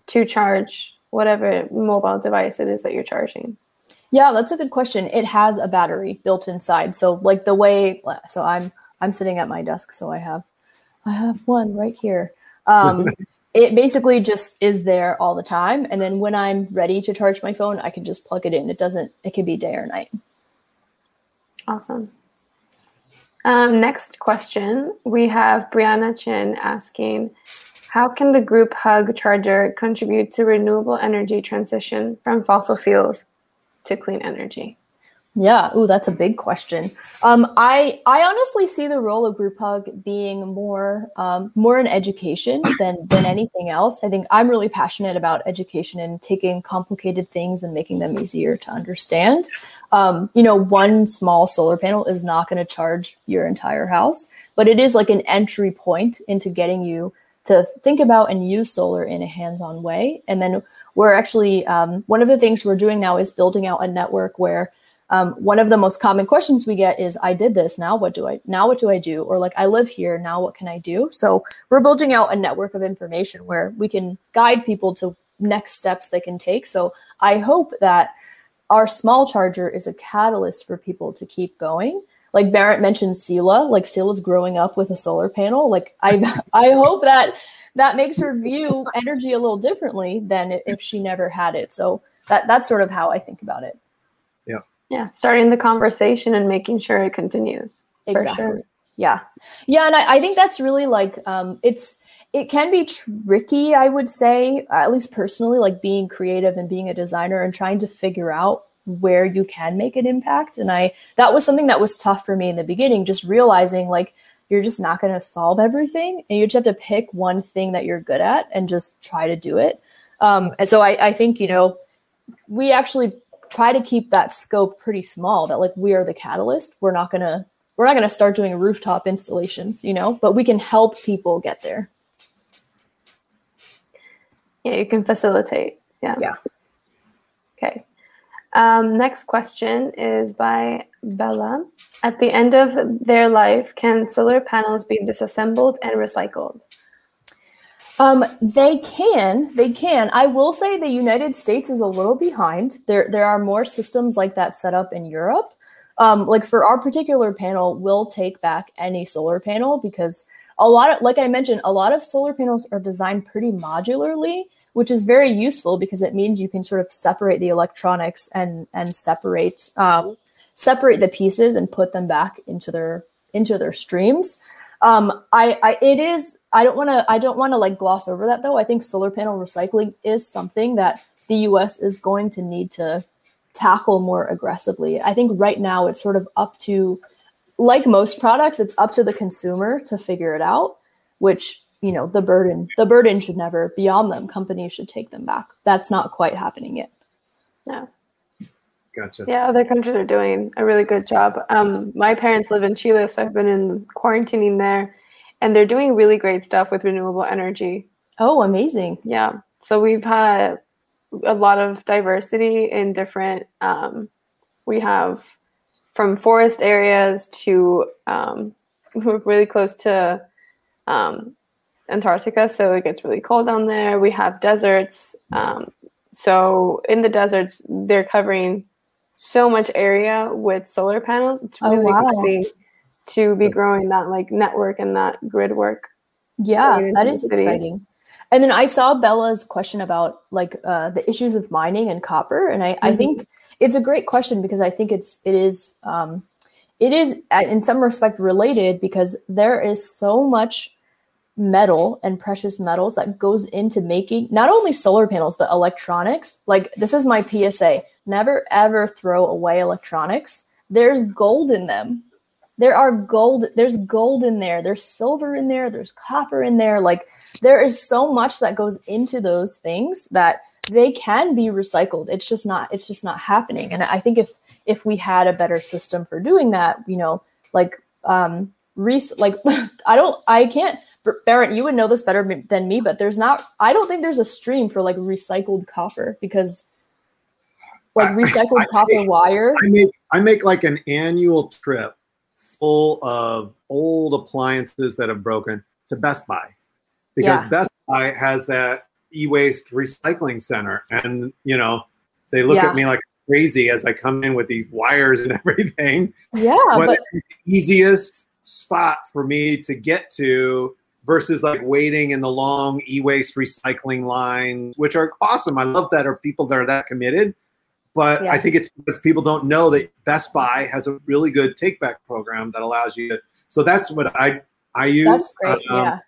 to charge whatever mobile device it is that you're charging? Yeah, that's a good question. It has a battery built inside. So like the way so I'm I'm sitting at my desk so I have I have one right here. Um <laughs> it basically just is there all the time and then when I'm ready to charge my phone, I can just plug it in. It doesn't it can be day or night. Awesome. Um, next question, we have Brianna Chin asking, how can the group hug charger contribute to renewable energy transition from fossil fuels to clean energy? Yeah, ooh, that's a big question. Um, I I honestly see the role of group hug being more um, more in education <coughs> than than anything else. I think I'm really passionate about education and taking complicated things and making them easier to understand. Um, you know, one small solar panel is not going to charge your entire house, but it is like an entry point into getting you to think about and use solar in a hands-on way. And then we're actually um, one of the things we're doing now is building out a network where um, one of the most common questions we get is, "I did this. Now what do I? Now what do I do?" Or like, "I live here. Now what can I do?" So we're building out a network of information where we can guide people to next steps they can take. So I hope that our small charger is a catalyst for people to keep going like Barrett mentioned Sela, like Sela's growing up with a solar panel. Like I <laughs> I hope that that makes her view energy a little differently than if she never had it. So that that's sort of how I think about it. Yeah. Starting the conversation and making sure it continues. Exactly. Sure. Yeah. Yeah. And I, I think that's really like um it's it can be tricky, I would say, at least personally, like being creative and being a designer and trying to figure out where you can make an impact. And I that was something that was tough for me in the beginning, just realizing like you're just not going to solve everything and you just have to pick one thing that you're good at and just try to do it. Um, and so I, I think, you know, we actually try to keep that scope pretty small that like we are the catalyst. We're not to we're not to start doing rooftop installations, you know, but we can help people get there. Yeah, you can facilitate. Yeah. Yeah. Okay. Um, next question is by Bella. At the end of their life, can solar panels be disassembled and recycled? Um, they can. They can. I will say the United States is a little behind. There, there are more systems like that set up in Europe. Um, like for our particular panel, we'll take back any solar panel because a lot of like i mentioned a lot of solar panels are designed pretty modularly which is very useful because it means you can sort of separate the electronics and and separate um, separate the pieces and put them back into their into their streams um, I, I it is i don't want to i don't want to like gloss over that though i think solar panel recycling is something that the us is going to need to tackle more aggressively i think right now it's sort of up to like most products, it's up to the consumer to figure it out, which you know the burden the burden should never be on them. Companies should take them back. That's not quite happening yet. No. Gotcha. Yeah, other countries are doing a really good job. Um, my parents live in Chile, so I've been in quarantining there, and they're doing really great stuff with renewable energy. Oh, amazing! Yeah, so we've had a lot of diversity in different. Um, we have from forest areas to um, <laughs> really close to um, Antarctica, so it gets really cold down there. We have deserts. Um, so in the deserts, they're covering so much area with solar panels. It's Oh, really wow. exciting to be growing that like network and that grid work. Yeah, Going that into is the cities. exciting. And then I saw Bella's question about like uh, the issues with mining and copper, and I, I Mhm. think it's a great question because I think it's it is um, it is uh, in some respect related because there is so much metal and precious metals that goes into making not only solar panels but electronics. Like this is my PSA: never ever throw away electronics. There's gold in them there are gold there's gold in there there's silver in there there's copper in there like there is so much that goes into those things that they can be recycled it's just not it's just not happening and i think if if we had a better system for doing that you know like um res- like <laughs> i don't i can't Barrett, you would know this better than me, but there's not. I don't think there's a stream for like recycled copper because, like I- recycled I- copper wire. I make I make like an annual trip full of old appliances that have broken to Best Buy because Yeah. Best Buy has that e-waste recycling center, and you know they look Yeah. at me like crazy as I come in with these wires and <laughs> everything. Yeah, but but the easiest spot for me to get to versus like waiting in the long e-waste recycling lines, which are awesome. I love that are people that are that committed. But Yeah. I think it's because people don't know that Best Buy has a really good take back program that allows you to. So that's what I I use. that's great. Um, yeah.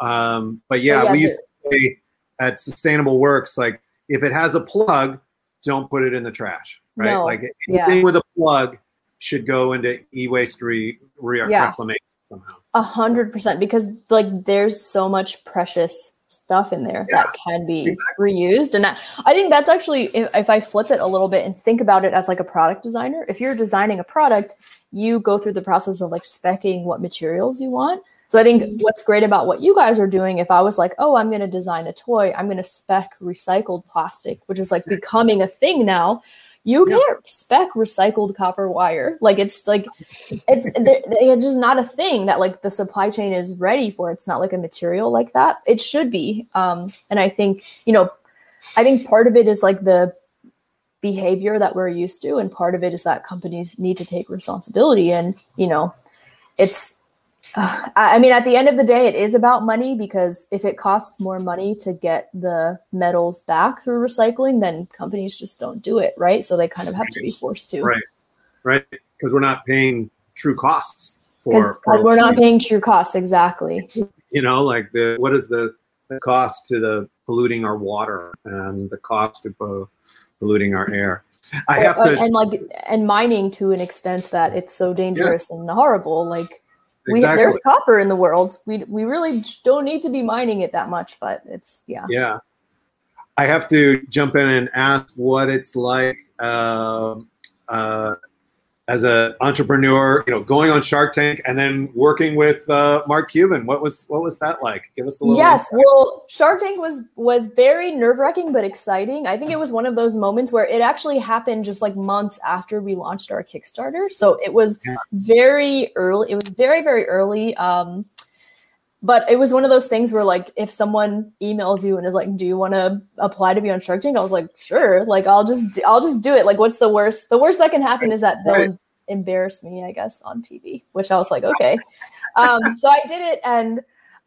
Um, but yeah, yeah, we used to say at Sustainable Works, like if it has a plug, don't put it in the trash, right? No, Like yeah. anything with a plug should go into e-waste re, re- Yeah. reclamation somehow. A hundred percent, because like there's so much precious stuff in there that can be exactly. reused, and I, I think that's actually if, if I flip it a little bit and think about it as like a product designer, if you're designing a product, you go through the process of like specking what materials you want. So I think mm-hmm. what's great about what you guys are doing, if I was like, oh, I'm going to design a toy, I'm going to spec recycled plastic, which is like becoming a thing now. You Yeah. can't spec recycled copper wire. Like it's like it's <laughs> it's just not a thing that like the supply chain is ready for. It's not like a material like that. It should be. Um, and I think you know, I think part of it is like the behavior that we're used to, and part of it is that companies need to take responsibility. And you know, it's. <sighs> Uh, I mean, at the end of the day, it is about money because if it costs more money to get the metals back through recycling, then companies just don't do it, right? So they kind of have to be forced to. Right. Right? Because we're not paying true costs for, because we're not paying true costs exactly you know, like the what is the, the cost to the polluting our water and the cost of uh, polluting our air. I have to and like and mining to an extent that it's so dangerous and horrible like we exactly. there's copper in the world we we really don't need to be mining it that much but it's yeah Yeah. I have to jump in and ask what it's like um uh, as an entrepreneur, you know, going on Shark Tank and then working with uh, Mark Cuban. What was what was that like? Give us a little. yes insight. well shark tank was was very nerve-wracking but exciting i think it was one of those moments where it actually happened just like months after we launched our kickstarter so it was Yeah. very early it was very very early um but it was one of those things where like if someone emails you and is like do you want to apply to be on shark tank i was like sure like i'll just i'll just do it like what's the worst the worst that can happen is that they'll Right. embarrass me, I guess, on TV, which I was like, okay. Um, so I did it, and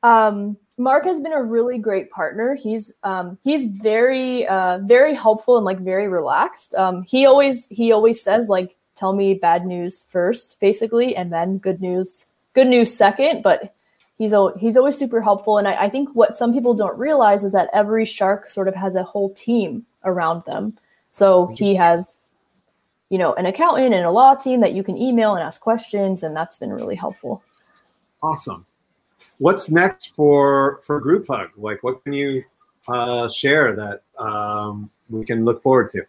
um, Mark has been a really great partner. He's um, he's very uh, very helpful and like very relaxed. Um, he always he always says like, tell me bad news first, basically, and then good news good news second. But he's he's always super helpful, and I, I think what some people don't realize is that every shark sort of has a whole team around them. So he has you know, an accountant and a law team that you can email and ask questions, and that's been really helpful. Awesome. What's next for for Group Hug? Like, what can you uh, share that um, we can look forward to?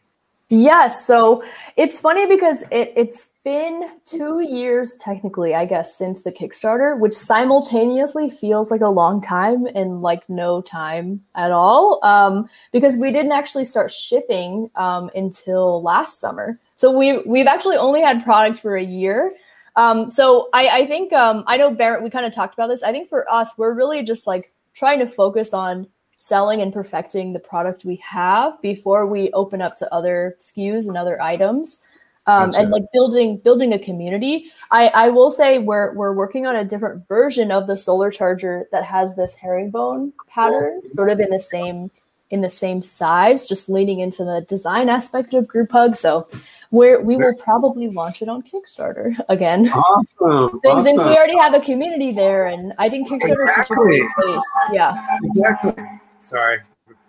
Yes. So it's funny because it, it's been two years, technically, I guess, since the Kickstarter, which simultaneously feels like a long time and like no time at all. Um, because we didn't actually start shipping um, until last summer. So we we've actually only had products for a year. Um, so I, I think um, I know Barrett. We kind of talked about this. I think for us, we're really just like trying to focus on selling and perfecting the product we have before we open up to other SKUs and other items. Um, and like building building a community. I, I will say we're we're working on a different version of the solar charger that has this herringbone pattern, sort of in the same in the same size, just leaning into the design aspect of Group Hug. So we're, we will probably launch it on Kickstarter <laughs> again. Awesome. <laughs> since, awesome. since, we already have a community there, and I think Kickstarter exactly. is such a great place. Yeah. Exactly. Sorry,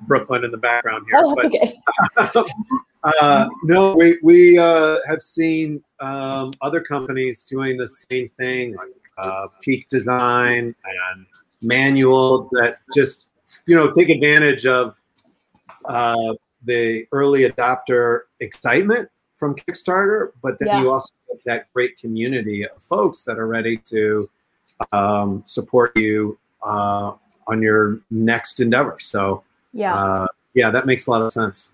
Brooklyn in the background here. Oh, that's but, okay. <laughs> uh, no, we we uh, have seen um, other companies doing the same thing, like uh, Peak Design and Manual, that just you know take advantage of uh, the early adopter excitement from Kickstarter, but then yeah. you also get that great community of folks that are ready to um, support you uh, on your next endeavor. So yeah, uh, yeah, that makes a lot of sense.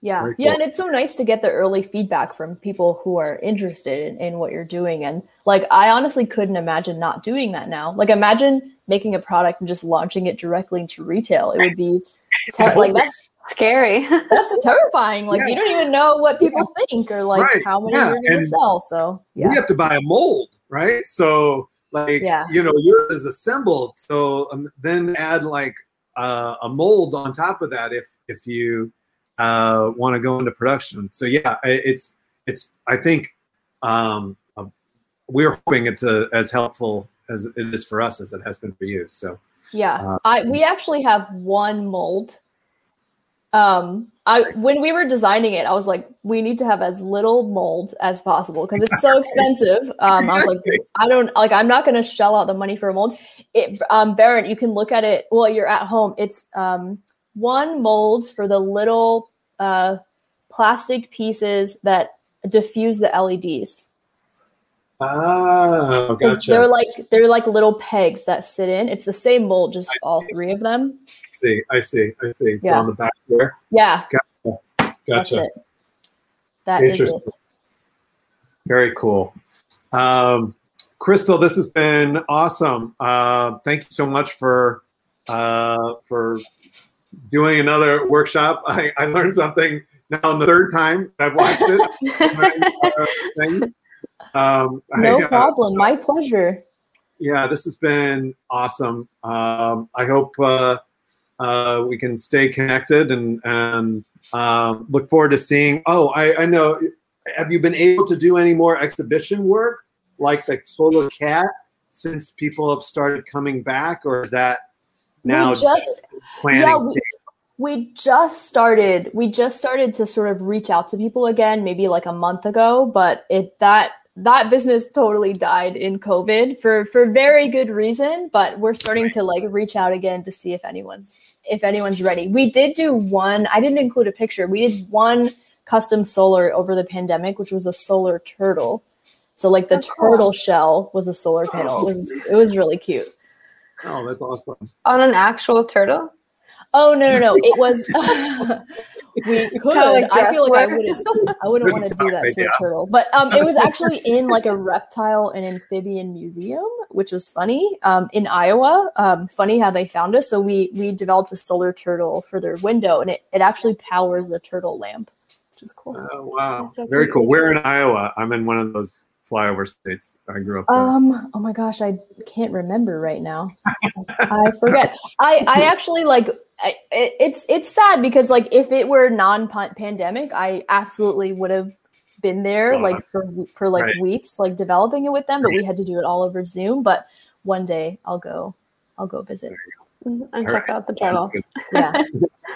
Yeah, cool. yeah, and it's so nice to get the early feedback from people who are interested in, in what you're doing. And like, I honestly couldn't imagine not doing that now. Like, imagine making a product and just launching it directly into retail. It would be <laughs> te- like that's scary. <laughs> that's terrifying. Like, yeah. you don't even know what people yeah. think or like right. how many yeah. you're going to sell. So yeah, you have to buy a mold, right? So like yeah. you know yours is assembled so um, then add like uh, a mold on top of that if if you uh, want to go into production. So yeah it's it's i think um, uh, we're hoping it's a, as helpful as it is for us as it has been for you so. Yeah uh, i we actually have one mold um, I when we were designing it, I was like, we need to have as little mold as possible because it's so <laughs> expensive. Um, I was like, I don't like, I'm not going to shell out the money for a mold. It, um, Barrett, you can look at it while you're at home. It's um, one mold for the little uh, plastic pieces that diffuse the LEDs. Oh, gotcha. They're like they're like little pegs that sit in. It's the same mold, just all three of them. I see, I see, I see. So yeah. on the back there. Yeah. Gotcha. Gotcha. That's it. That is it. Very cool. Um, Crystal, this has been awesome. Uh, thank you so much for uh, for doing another workshop. I, I learned something now on the third time I've watched it. <laughs> <laughs> Um, no I, uh, problem. My pleasure. Yeah, this has been awesome. Um, I hope uh, uh, we can stay connected and and um, look forward to seeing. Oh, I, I know. Have you been able to do any more exhibition work like the Solar Cat since people have started coming back, or is that now we just planning? Yeah, we, we just started. We just started to sort of reach out to people again, maybe like a month ago. But it that that business totally died in COVID for for very good reason. But we're starting to like reach out again to see if anyone's if anyone's ready. We did do one. I didn't include a picture. We did one custom solar over the pandemic, which was a solar turtle. So like the turtle shell was a solar oh. panel. It was it was really cute. Oh, that's awesome. On an actual turtle? Oh no no no! It was <laughs> <laughs> we could. Like I feel like I wouldn't. I <laughs> wouldn't want to do that to a turtle. But um, it was actually in like a reptile and amphibian museum, which was funny. Um, in Iowa, um, funny how they found us. So we we developed a solar turtle for their window, and it it actually powers the turtle lamp, which is cool. Oh wow! So Very cool. We're in Iowa. I'm in one of those flyover states. I grew up. There. Um. Oh my gosh, I can't remember right now. I forget. I I <laughs> actually like. I, it, it's it's sad because like if it were non-pandemic, I absolutely would have been there like for for like right. weeks, like developing it with them. But right. we had to do it all over Zoom. But one day I'll go. I'll go visit and check right. out the turtles. <laughs> yeah.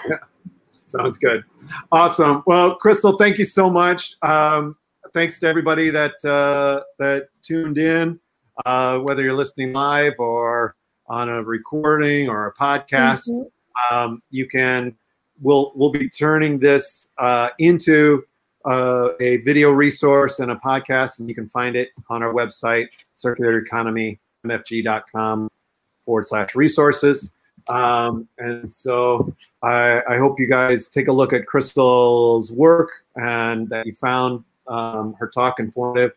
yeah. <laughs> Sounds good. Awesome. Well, Crystal, thank you so much. Um, thanks to everybody that uh, that tuned in, uh, whether you're listening live or on a recording or a podcast. Mm-hmm. Um, you can we'll we'll be turning this uh, into uh, a video resource and a podcast, and you can find it on our website, circulareconomymfg.com forward slash resources. Um, and so I, I, hope you guys take a look at Crystal's work and that you found um, her talk informative.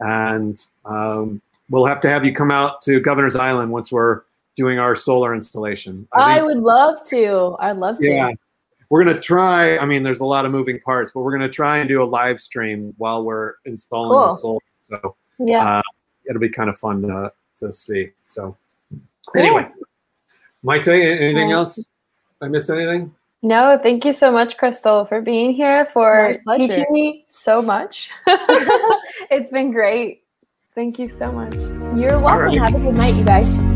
And um, we'll have to have you come out to Governor's Island once we're doing our solar installation. I, I would love to. I'd love to. Yeah. We're going to try. I mean, there's a lot of moving parts, but we're going to try and do a live stream while we're installing cool. the solar. So yeah, uh, it'll be kind of fun to, to see. So cool. anyway, Maite, anything else? I missed anything? No, thank you so much, Crystal, for being here, for teaching me so much. <laughs> it's been great. Thank you so much. You're welcome. Right. Have a good night, you guys.